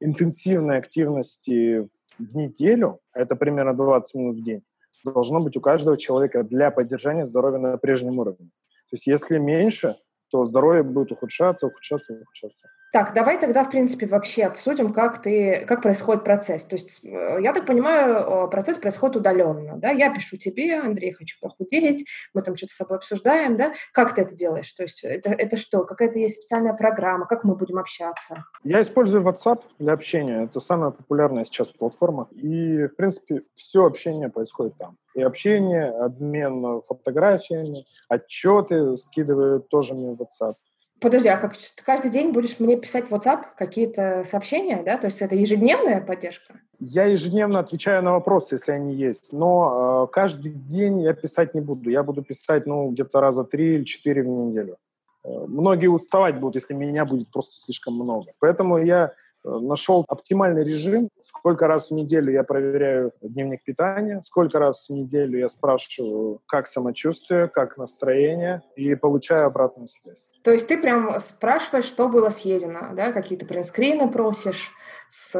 интенсивной активности в неделю, это примерно 20 минут в день, должно быть у каждого человека для поддержания здоровья на прежнем уровне. То есть если меньше, то здоровье будет ухудшаться, ухудшаться, ухудшаться. Так, давай тогда, в принципе, вообще обсудим, как, ты, как происходит процесс. То есть, э, я так понимаю, процесс происходит удаленно, да? Я пишу тебе, Андрей, хочу похудеть, мы там что-то с собой обсуждаем, да? Как ты это делаешь? То есть, это, это что? Какая-то есть специальная программа? Как мы будем общаться? Я использую WhatsApp для общения. Это самая популярная сейчас платформа. И, в принципе, все общение происходит там и общение, обмен фотографиями, отчеты скидывают тоже мне в WhatsApp. Подожди, а как ты каждый день будешь мне писать в WhatsApp какие-то сообщения, да? То есть это ежедневная поддержка? Я ежедневно отвечаю на вопросы, если они есть, но э, каждый день я писать не буду. Я буду писать, ну, где-то раза три или четыре в неделю. Э, многие уставать будут, если меня будет просто слишком много. Поэтому я нашел оптимальный режим, сколько раз в неделю я проверяю дневник питания, сколько раз в неделю я спрашиваю, как самочувствие, как настроение, и получаю обратную связь. То есть ты прям спрашиваешь, что было съедено, да, какие-то принскрины просишь, с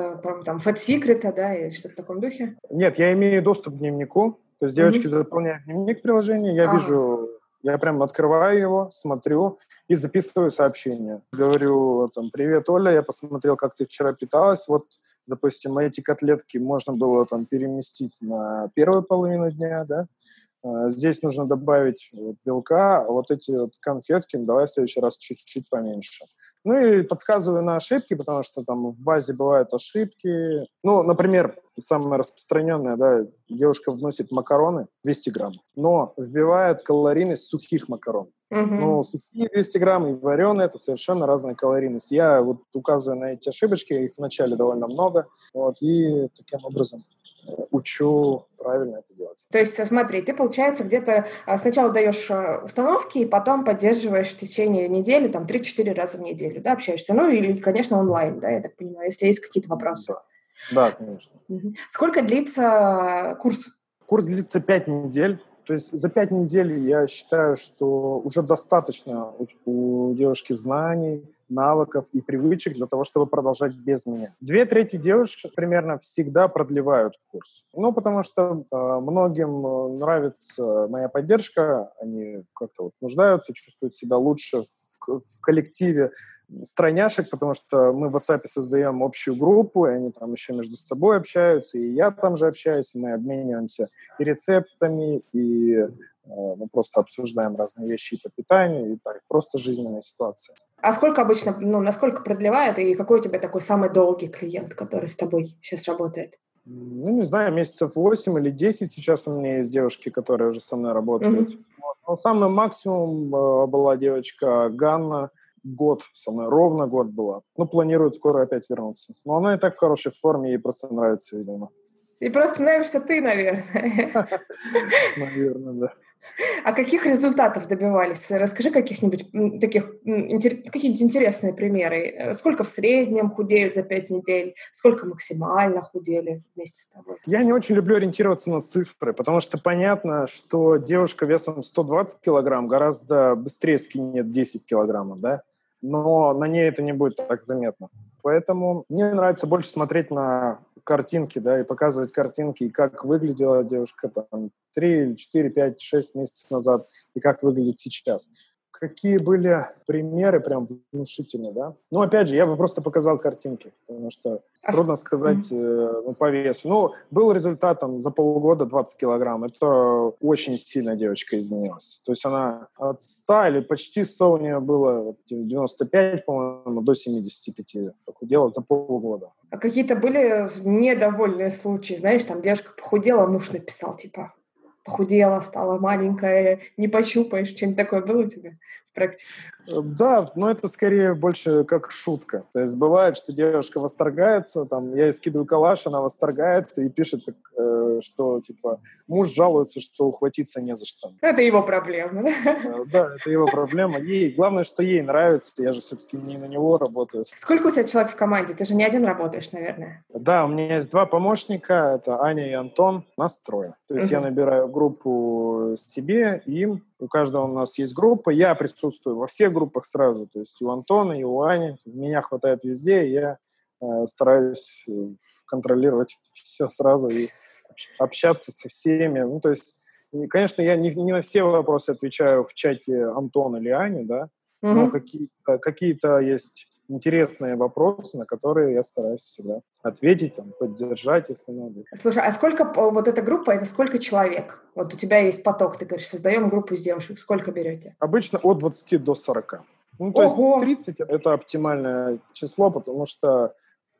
там Fat Secret, да, или что-то в таком духе? Нет, я имею доступ к дневнику, то есть девочки mm-hmm. заполняют дневник приложения, я ага. вижу я прям открываю его, смотрю и записываю сообщение. Говорю, там, привет, Оля, я посмотрел, как ты вчера питалась. Вот, допустим, эти котлетки можно было там переместить на первую половину дня, да. А, здесь нужно добавить белка, а вот эти вот конфетки давай в следующий раз чуть-чуть поменьше. Ну и подсказываю на ошибки, потому что там в базе бывают ошибки. Ну, например, самое распространенное, да, девушка вносит макароны 200 граммов, но вбивает калорийность сухих макарон. Угу. Ну, сухие 200 грамм и вареные – это совершенно разная калорийность. Я вот указываю на эти ошибочки, их вначале довольно много, вот, и таким образом учу правильно это делать. То есть, смотри, ты, получается, где-то а, сначала даешь установки, и потом поддерживаешь в течение недели, там, 3-4 раза в неделю, да, общаешься. Ну, или, конечно, онлайн, да, я так понимаю, если есть какие-то вопросы. Да, да конечно. Сколько длится курс? Курс длится 5 недель. То есть за пять недель я считаю, что уже достаточно у, у девушки знаний, навыков и привычек для того, чтобы продолжать без меня. Две трети девушек примерно всегда продлевают курс. Ну, потому что э, многим нравится моя поддержка, они как-то вот нуждаются, чувствуют себя лучше в, в коллективе страняшек, потому что мы в WhatsApp создаем общую группу, и они там еще между собой общаются, и я там же общаюсь, и мы обмениваемся и рецептами, и мы ну, просто обсуждаем разные вещи по питанию и так, просто жизненная ситуация. А сколько обычно, ну, насколько продлевает, и какой у тебя такой самый долгий клиент, который с тобой сейчас работает? Ну, не знаю, месяцев 8 или 10 сейчас у меня есть девушки, которые уже со мной работают. Mm-hmm. Вот. Но самый максимум э, была девочка Ганна, год со мной, ровно год была. Ну, планирует скоро опять вернуться. Но она и так в хорошей форме, ей просто нравится, видимо. И просто нравишься ты, наверное. Наверное, да. А каких результатов добивались? Расскажи каких-нибудь таких какие-нибудь интересные примеры. Э, сколько в среднем худеют за пять недель? Сколько максимально худели вместе с тобой? Я не очень люблю ориентироваться на цифры, потому что понятно, что девушка весом 120 килограмм гораздо быстрее скинет 10 килограммов, да? Но на ней это не будет так заметно. Поэтому мне нравится больше смотреть на картинки, да, и показывать картинки, и как выглядела девушка там 3, 4, 5, 6 месяцев назад, и как выглядит сейчас какие были примеры прям внушительные, да? Ну, опять же, я бы просто показал картинки, потому что а трудно сказать э, ну, по весу. Ну, был результат там за полгода 20 килограмм. Это очень сильно девочка изменилась. То есть она от 100 или почти 100 у нее было 95, по-моему, до 75 похудела за полгода. А какие-то были недовольные случаи? Знаешь, там девушка похудела, муж написал, типа, похудела, стала маленькая, не пощупаешь, что-нибудь такое было у тебя практике? Э, да, но это скорее больше как шутка. То есть бывает, что девушка восторгается, там, я ей скидываю калаш, она восторгается и пишет, так, э, э, что, типа, муж жалуется, что ухватиться не за что. Это его проблема, да? Э, да, это его проблема. Ей, главное, что ей нравится, я же все-таки не на него работаю. Сколько у тебя человек в команде? Ты же не один работаешь, наверное. Да, у меня есть два помощника, это Аня и Антон, нас трое. То есть угу. я набираю группу себе, им, у каждого у нас есть группа, я присутствую во всех группах сразу, то есть у Антона и у Ани, меня хватает везде, я э, стараюсь э, контролировать все сразу и общаться со всеми. Ну, то есть, конечно, я не, не на все вопросы отвечаю в чате Антона или Ани, да, угу. но какие-то, какие-то есть интересные вопросы, на которые я стараюсь всегда ответить, там, поддержать, если надо. Слушай, а сколько, вот эта группа, это сколько человек? Вот у тебя есть поток, ты говоришь, создаем группу из девушек, сколько берете? Обычно от 20 до 40. Ну, то Ого. есть 30 – это оптимальное число, потому что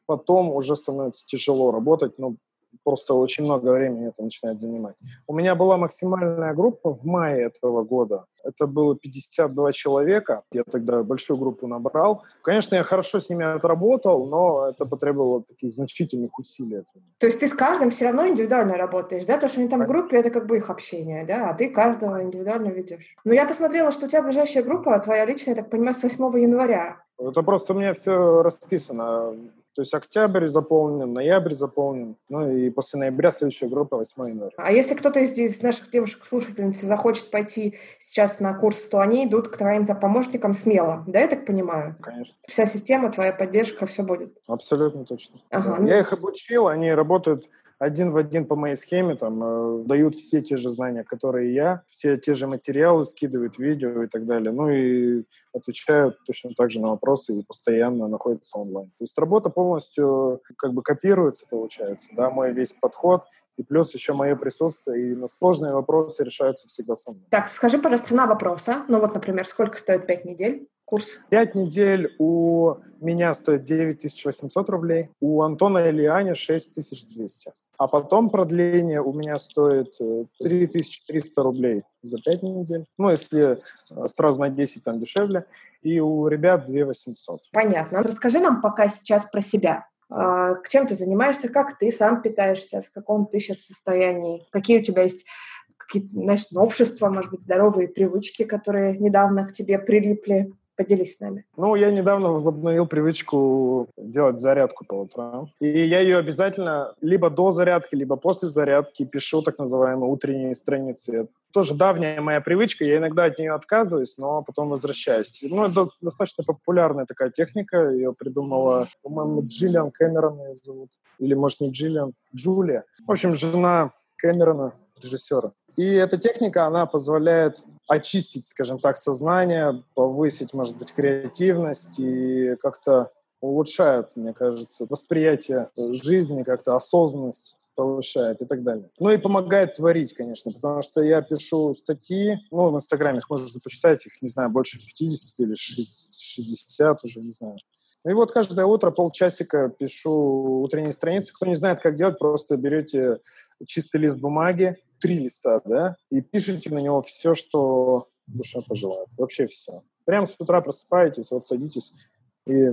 потом уже становится тяжело работать, ну, просто очень много времени это начинает занимать. У меня была максимальная группа в мае этого года. Это было 52 человека. Я тогда большую группу набрал. Конечно, я хорошо с ними отработал, но это потребовало таких значительных усилий. То есть ты с каждым все равно индивидуально работаешь, да? То, что они там в группе, это как бы их общение, да? А ты каждого индивидуально ведешь. Но я посмотрела, что у тебя ближайшая группа, твоя личная, я так понимаю, с 8 января. Это просто у меня все расписано. То есть октябрь заполнен, ноябрь заполнен, ну и после ноября следующая группа 8 января. А если кто-то из, из наших девушек-слушательниц захочет пойти сейчас на курс, то они идут к твоим-то помощникам смело, да, я так понимаю? Конечно. Вся система, твоя поддержка, все будет? Абсолютно точно. Ага. Да. Я их обучил, они работают один в один по моей схеме, там, э, дают все те же знания, которые я, все те же материалы скидывают, видео и так далее. Ну и отвечают точно так же на вопросы и постоянно находятся онлайн. То есть работа полностью как бы копируется, получается, да, мой весь подход, и плюс еще мое присутствие, и на сложные вопросы решаются всегда со мной. Так, скажи, пожалуйста, цена вопроса. Ну вот, например, сколько стоит пять недель? курс? Пять недель у меня стоит 9800 рублей, у Антона или Ани 6200. А потом продление у меня стоит 3300 э, рублей за 5 недель. Ну, если э, сразу на 10 там дешевле. И у ребят 2800. Понятно. Расскажи нам пока сейчас про себя. А, чем ты занимаешься, как ты сам питаешься, в каком ты сейчас состоянии, какие у тебя есть какие-то, знаешь, новшества, может быть, здоровые привычки, которые недавно к тебе прилипли. Поделись с нами. Ну, я недавно возобновил привычку делать зарядку по утрам. И я ее обязательно либо до зарядки, либо после зарядки пишу так называемые утренние страницы. Это тоже давняя моя привычка, я иногда от нее отказываюсь, но потом возвращаюсь. Ну, это достаточно популярная такая техника, ее придумала, по-моему, Джиллиан Кэмерон ее зовут. Или, может, не Джиллиан, Джулия. В общем, жена Кэмерона, режиссера. И эта техника, она позволяет очистить, скажем так, сознание, повысить, может быть, креативность и как-то улучшает, мне кажется, восприятие жизни, как-то осознанность повышает и так далее. Ну и помогает творить, конечно, потому что я пишу статьи, ну, в Инстаграме их можно почитать, их, не знаю, больше 50 или 60 уже, не знаю. Ну и вот каждое утро полчасика пишу утренние страницы. Кто не знает, как делать, просто берете чистый лист бумаги, три листа, да, и пишите на него все, что душа пожелает. Вообще все. Прямо с утра просыпаетесь, вот садитесь и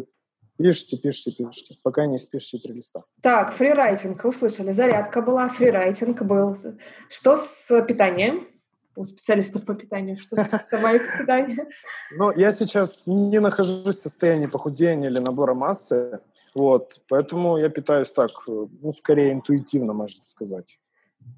пишите, пишите, пишите, пока не спишите три листа. Так, фрирайтинг, услышали. Зарядка была, фрирайтинг был. Что с питанием? у специалистов по питанию, что с самоиспытание? Ну, я сейчас не нахожусь в состоянии похудения или набора массы, вот, поэтому я питаюсь так, ну, скорее интуитивно, можно сказать.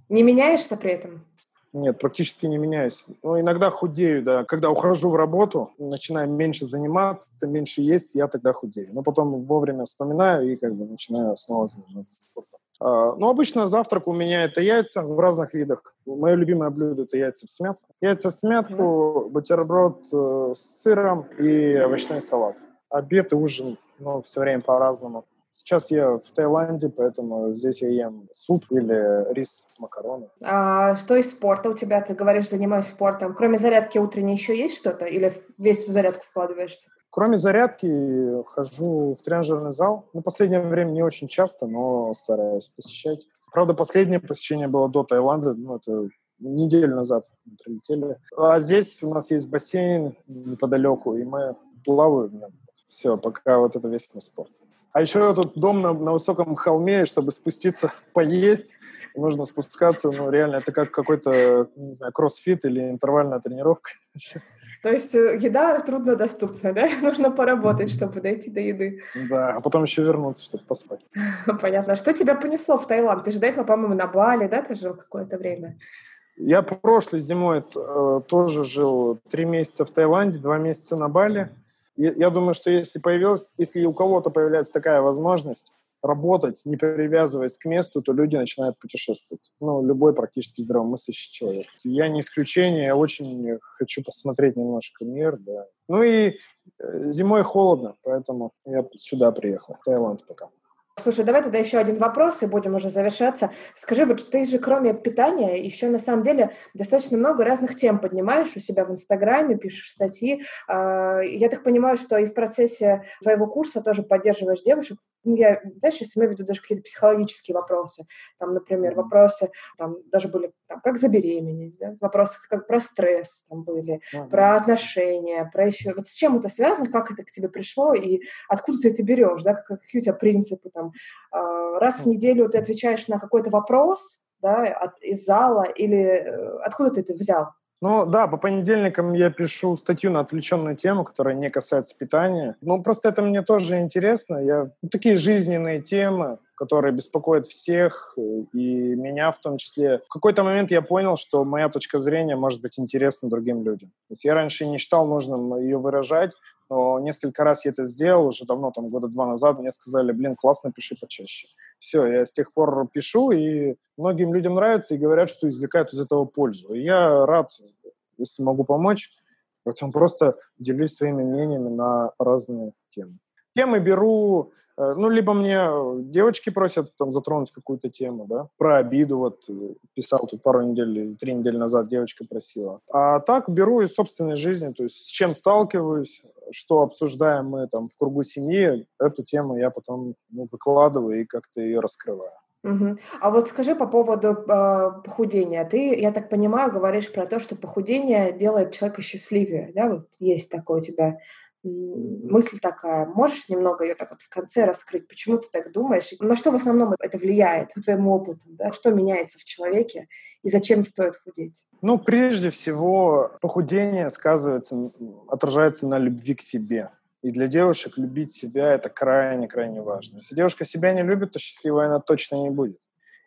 Не меняешься при этом? Нет, практически не меняюсь. Ну, иногда худею, да. Когда ухожу в работу, начинаю меньше заниматься, меньше есть, я тогда худею. Но потом вовремя вспоминаю и как бы начинаю снова заниматься спортом. А, ну, обычно завтрак у меня это яйца в разных видах. Мое любимое блюдо – это яйца в смятку. Яйца в смятку, бутерброд э, с сыром и овощной салат. Обед и ужин, ну, все время по-разному. Сейчас я в Таиланде, поэтому здесь я ем суп или рис, макароны. А что из спорта у тебя? Ты говоришь, занимаюсь спортом. Кроме зарядки утренней еще есть что-то? Или весь в зарядку вкладываешься? Кроме зарядки, хожу в тренажерный зал. На последнее время не очень часто, но стараюсь посещать. Правда, последнее посещение было до Таиланда, ну, это неделю назад мы прилетели. А здесь у нас есть бассейн неподалеку, и мы плаваем в нем. Все, пока вот это весь мой спорт. А еще тут дом на, на высоком холме, чтобы спуститься, поесть, нужно спускаться, ну, реально, это как какой-то, не знаю, кроссфит или интервальная тренировка. То есть э, еда труднодоступна, да? Нужно поработать, чтобы дойти до еды. Да, а потом еще вернуться, чтобы поспать. Понятно. Что тебя понесло в Таиланд? Ты же до этого, по-моему, на Бали, да, ты жил какое-то время? Я прошлой зимой э, тоже жил три месяца в Таиланде, два месяца на Бали. Я думаю, что если появилась, если у кого-то появляется такая возможность, работать, не привязываясь к месту, то люди начинают путешествовать. Ну, любой практически здравомыслящий человек. Я не исключение, я очень хочу посмотреть немножко мир, да. Ну и э, зимой холодно, поэтому я сюда приехал, в Таиланд пока. Слушай, давай тогда еще один вопрос, и будем уже завершаться. Скажи, вот ты же кроме питания еще на самом деле достаточно много разных тем поднимаешь у себя в Инстаграме, пишешь статьи. А, я так понимаю, что и в процессе твоего курса тоже поддерживаешь девушек. Ну, я, знаешь, сейчас имею в виду даже какие-то психологические вопросы. Там, например, вопросы, там даже были, там, как забеременеть, да? вопросы как про стресс там были, uh-huh. про отношения, про еще... Вот с чем это связано, как это к тебе пришло, и откуда ты это берешь, да? Какие у тебя принципы там а, раз в неделю ты отвечаешь на какой-то вопрос, да, от, из зала, или э, откуда ты это взял? Ну да, по понедельникам я пишу статью на отвлеченную тему, которая не касается питания. Ну просто это мне тоже интересно. Я... Ну, такие жизненные темы, которые беспокоят всех, и меня в том числе. В какой-то момент я понял, что моя точка зрения может быть интересна другим людям. То есть я раньше не считал нужным ее выражать, но несколько раз я это сделал, уже давно, там, года два назад, мне сказали, блин, классно, пиши почаще. Все, я с тех пор пишу, и многим людям нравится, и говорят, что извлекают из этого пользу. И я рад, если могу помочь, поэтому просто делюсь своими мнениями на разные темы. Темы беру ну, либо мне э, девочки просят там затронуть какую-то тему, да, про обиду, вот э, писал тут пару недель, три недели назад девочка просила. А так беру из собственной жизни, то есть с чем сталкиваюсь, что обсуждаем мы там в кругу семьи, эту тему я потом ну, выкладываю и как-то ее раскрываю. Угу. А вот скажи по поводу э, похудения. Ты, я так понимаю, говоришь про то, что похудение делает человека счастливее, да? Вот есть такое у тебя мысль такая. Можешь немного ее так вот в конце раскрыть? Почему ты так думаешь? На что в основном это влияет, по твоему опыту? Да? Что меняется в человеке и зачем стоит худеть? Ну, прежде всего, похудение сказывается, отражается на любви к себе. И для девушек любить себя – это крайне-крайне важно. Если девушка себя не любит, то счастливой она точно не будет.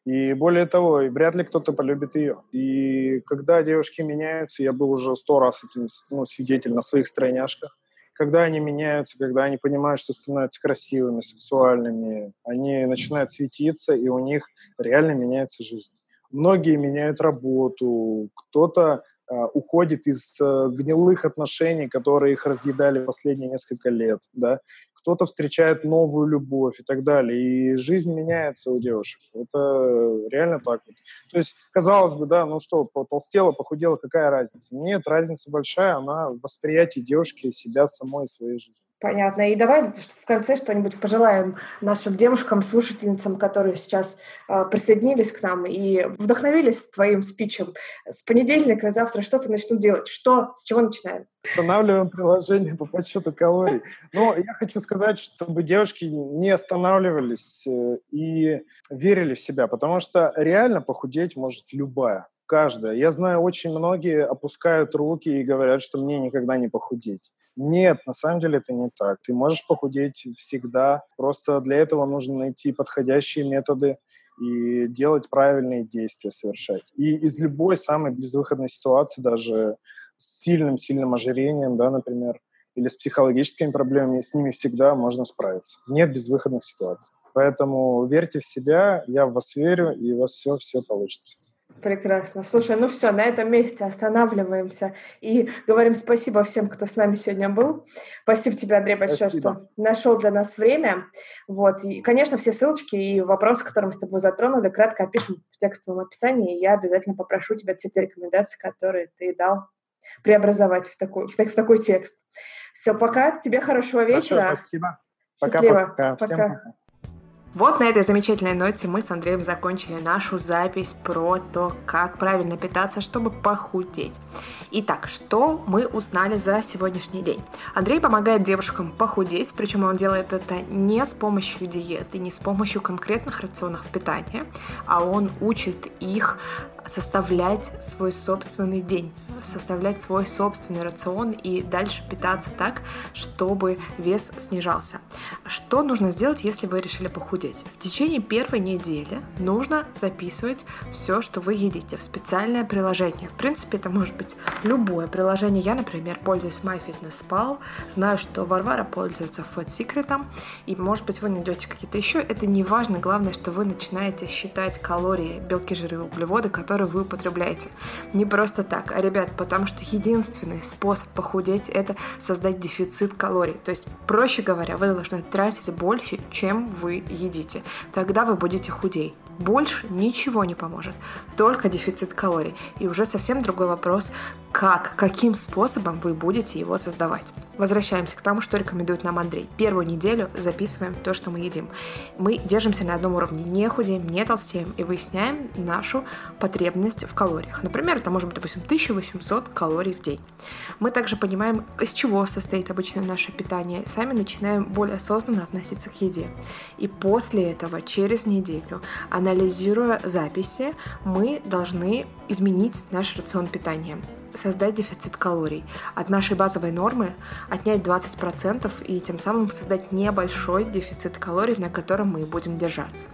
И более того, вряд ли кто-то полюбит ее. И когда девушки меняются, я был уже сто раз этим ну, свидетель на своих стройняшках, когда они меняются, когда они понимают, что становятся красивыми, сексуальными, они начинают светиться, и у них реально меняется жизнь. Многие меняют работу, кто-то э, уходит из э, гнилых отношений, которые их разъедали последние несколько лет, да, кто-то встречает новую любовь и так далее. И жизнь меняется у девушек. Это реально так вот. То есть, казалось бы, да, ну что, потолстела, похудела, какая разница? Нет, разница большая, она в восприятии девушки себя самой и своей жизни. Понятно. И давай в конце что-нибудь пожелаем нашим девушкам, слушательницам, которые сейчас э, присоединились к нам и вдохновились твоим спичем. С понедельника завтра что-то начнут делать. Что? С чего начинаем? Устанавливаем приложение по подсчету калорий. Но я хочу сказать, чтобы девушки не останавливались э, и верили в себя, потому что реально похудеть может любая каждая. Я знаю, очень многие опускают руки и говорят, что мне никогда не похудеть. Нет, на самом деле это не так. Ты можешь похудеть всегда. Просто для этого нужно найти подходящие методы и делать правильные действия, совершать. И из любой самой безвыходной ситуации, даже с сильным-сильным ожирением, да, например, или с психологическими проблемами, с ними всегда можно справиться. Нет безвыходных ситуаций. Поэтому верьте в себя, я в вас верю, и у вас все-все получится. Прекрасно. Слушай, ну все, на этом месте останавливаемся и говорим спасибо всем, кто с нами сегодня был. Спасибо тебе, Андрей, большое, спасибо. что нашел для нас время. Вот. И, конечно, все ссылочки и вопросы, которые мы с тобой затронули, кратко опишем в текстовом описании, и я обязательно попрошу тебя все те рекомендации, которые ты дал, преобразовать в такой, в, в такой текст. Все, пока. Тебе хорошего вечера. Хорошо, спасибо. Счастливо. Пока-пока. Пока. Вот на этой замечательной ноте мы с Андреем закончили нашу запись про то, как правильно питаться, чтобы похудеть. Итак, что мы узнали за сегодняшний день? Андрей помогает девушкам похудеть, причем он делает это не с помощью диеты, не с помощью конкретных рационов питания, а он учит их составлять свой собственный день, составлять свой собственный рацион и дальше питаться так, чтобы вес снижался. Что нужно сделать, если вы решили похудеть? В течение первой недели нужно записывать все, что вы едите в специальное приложение. В принципе, это может быть любое приложение. Я, например, пользуюсь MyFitnessPal, знаю, что Варвара пользуется Secret, и, может быть, вы найдете какие-то еще. Это не важно, главное, что вы начинаете считать калории, белки, жиры углеводы, которые который вы употребляете. Не просто так, а, ребят, потому что единственный способ похудеть – это создать дефицит калорий. То есть, проще говоря, вы должны тратить больше, чем вы едите. Тогда вы будете худей. Больше ничего не поможет, только дефицит калорий. И уже совсем другой вопрос, как, каким способом вы будете его создавать. Возвращаемся к тому, что рекомендует нам Андрей. Первую неделю записываем то, что мы едим. Мы держимся на одном уровне, не худеем, не толстеем и выясняем нашу потребность в калориях. Например, это может быть, допустим, 1800 калорий в день. Мы также понимаем, из чего состоит обычно наше питание, сами начинаем более осознанно относиться к еде. И после этого, через неделю, анализируя записи, мы должны изменить наш рацион питания создать дефицит калорий. От нашей базовой нормы отнять 20% и тем самым создать небольшой дефицит калорий, на котором мы будем держаться.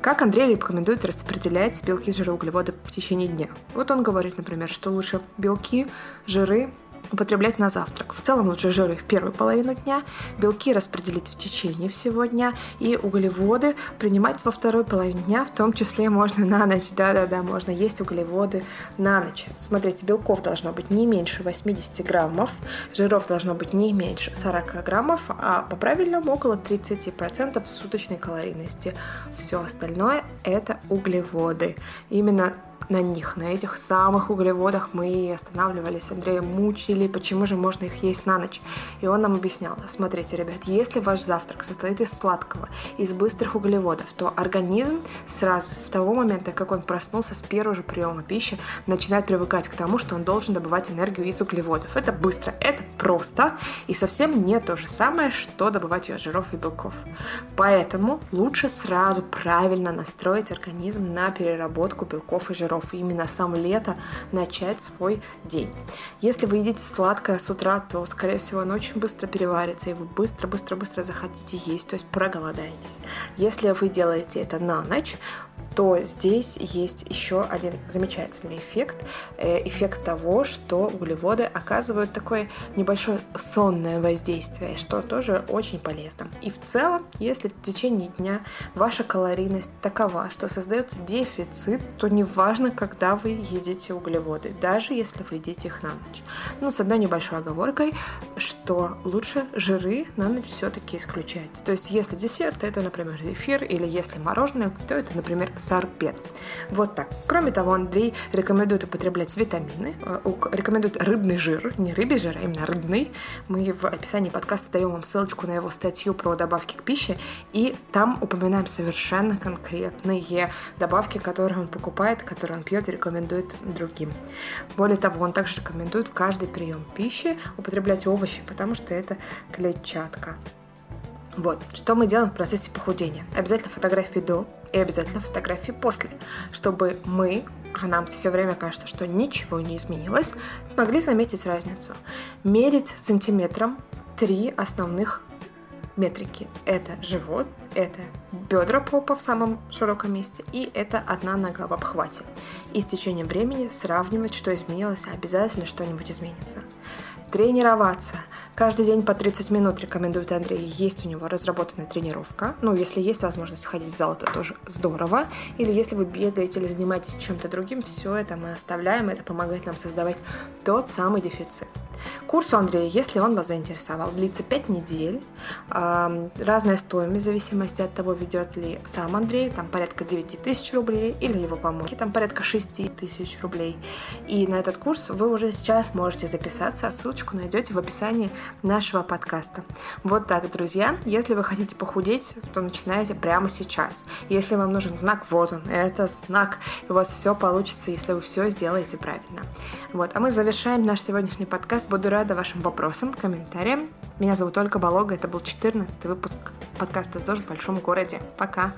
Как Андрей рекомендует распределять белки, жиры, углеводы в течение дня? Вот он говорит, например, что лучше белки, жиры употреблять на завтрак. В целом лучше жиры в первую половину дня, белки распределить в течение всего дня и углеводы принимать во второй половине дня, в том числе можно на ночь. Да-да-да, можно есть углеводы на ночь. Смотрите, белков должно быть не меньше 80 граммов, жиров должно быть не меньше 40 граммов, а по правильному около 30% суточной калорийности. Все остальное это углеводы. Именно на них, на этих самых углеводах мы останавливались. Андрея мучили, почему же можно их есть на ночь. И он нам объяснял, смотрите, ребят, если ваш завтрак состоит из сладкого, из быстрых углеводов, то организм сразу с того момента, как он проснулся с первого же приема пищи, начинает привыкать к тому, что он должен добывать энергию из углеводов. Это быстро, это просто и совсем не то же самое, что добывать ее из жиров и белков. Поэтому лучше сразу правильно настроить организм на переработку белков и жиров жиров, именно сам лето начать свой день. Если вы едите сладкое с утра, то, скорее всего, оно очень быстро переварится, и вы быстро-быстро-быстро захотите есть, то есть проголодаетесь. Если вы делаете это на ночь, то здесь есть еще один замечательный эффект. Э, эффект того, что углеводы оказывают такое небольшое сонное воздействие, что тоже очень полезно. И в целом, если в течение дня ваша калорийность такова, что создается дефицит, то неважно, когда вы едите углеводы, даже если вы едите их на ночь. Ну, с одной небольшой оговоркой, что лучше жиры на ночь все-таки исключать. То есть, если десерт, это, например, зефир, или если мороженое, то это, например, сорбет. Вот так. Кроме того, Андрей рекомендует употреблять витамины, э, рекомендует рыбный жир, не рыбий жир, а именно рыбный. Мы в описании подкаста даем вам ссылочку на его статью про добавки к пище, и там упоминаем совершенно конкретные добавки, которые он покупает, которые он пьет и рекомендует другим. Более того, он также рекомендует каждый прием пищи употреблять овощи, потому что это клетчатка. Вот, что мы делаем в процессе похудения. Обязательно фотографии до и обязательно фотографии после, чтобы мы, а нам все время кажется, что ничего не изменилось, смогли заметить разницу. Мерить сантиметром три основных метрики. Это живот, это бедра попа в самом широком месте и это одна нога в обхвате. И с течением времени сравнивать, что изменилось, обязательно что-нибудь изменится. Тренироваться. Каждый день по 30 минут рекомендует Андрей. Есть у него разработанная тренировка. Ну, если есть возможность ходить в зал, это тоже здорово. Или если вы бегаете или занимаетесь чем-то другим, все это мы оставляем. Это помогает нам создавать тот самый дефицит. Курс у Андрея, если он вас заинтересовал, длится 5 недель. Разная стоимость в зависимости от того, ведет ли сам Андрей, там порядка 9 тысяч рублей, или его помощники, там порядка 6 тысяч рублей. И на этот курс вы уже сейчас можете записаться, ссылочку найдете в описании нашего подкаста. Вот так, друзья, если вы хотите похудеть, то начинайте прямо сейчас. Если вам нужен знак, вот он, это знак, у вас все получится, если вы все сделаете правильно. Вот, а мы завершаем наш сегодняшний подкаст. Буду рада вашим вопросам, комментариям. Меня зовут Ольга Болога, это был 14 выпуск подкаста «ЗОЖ в большом городе». Пока!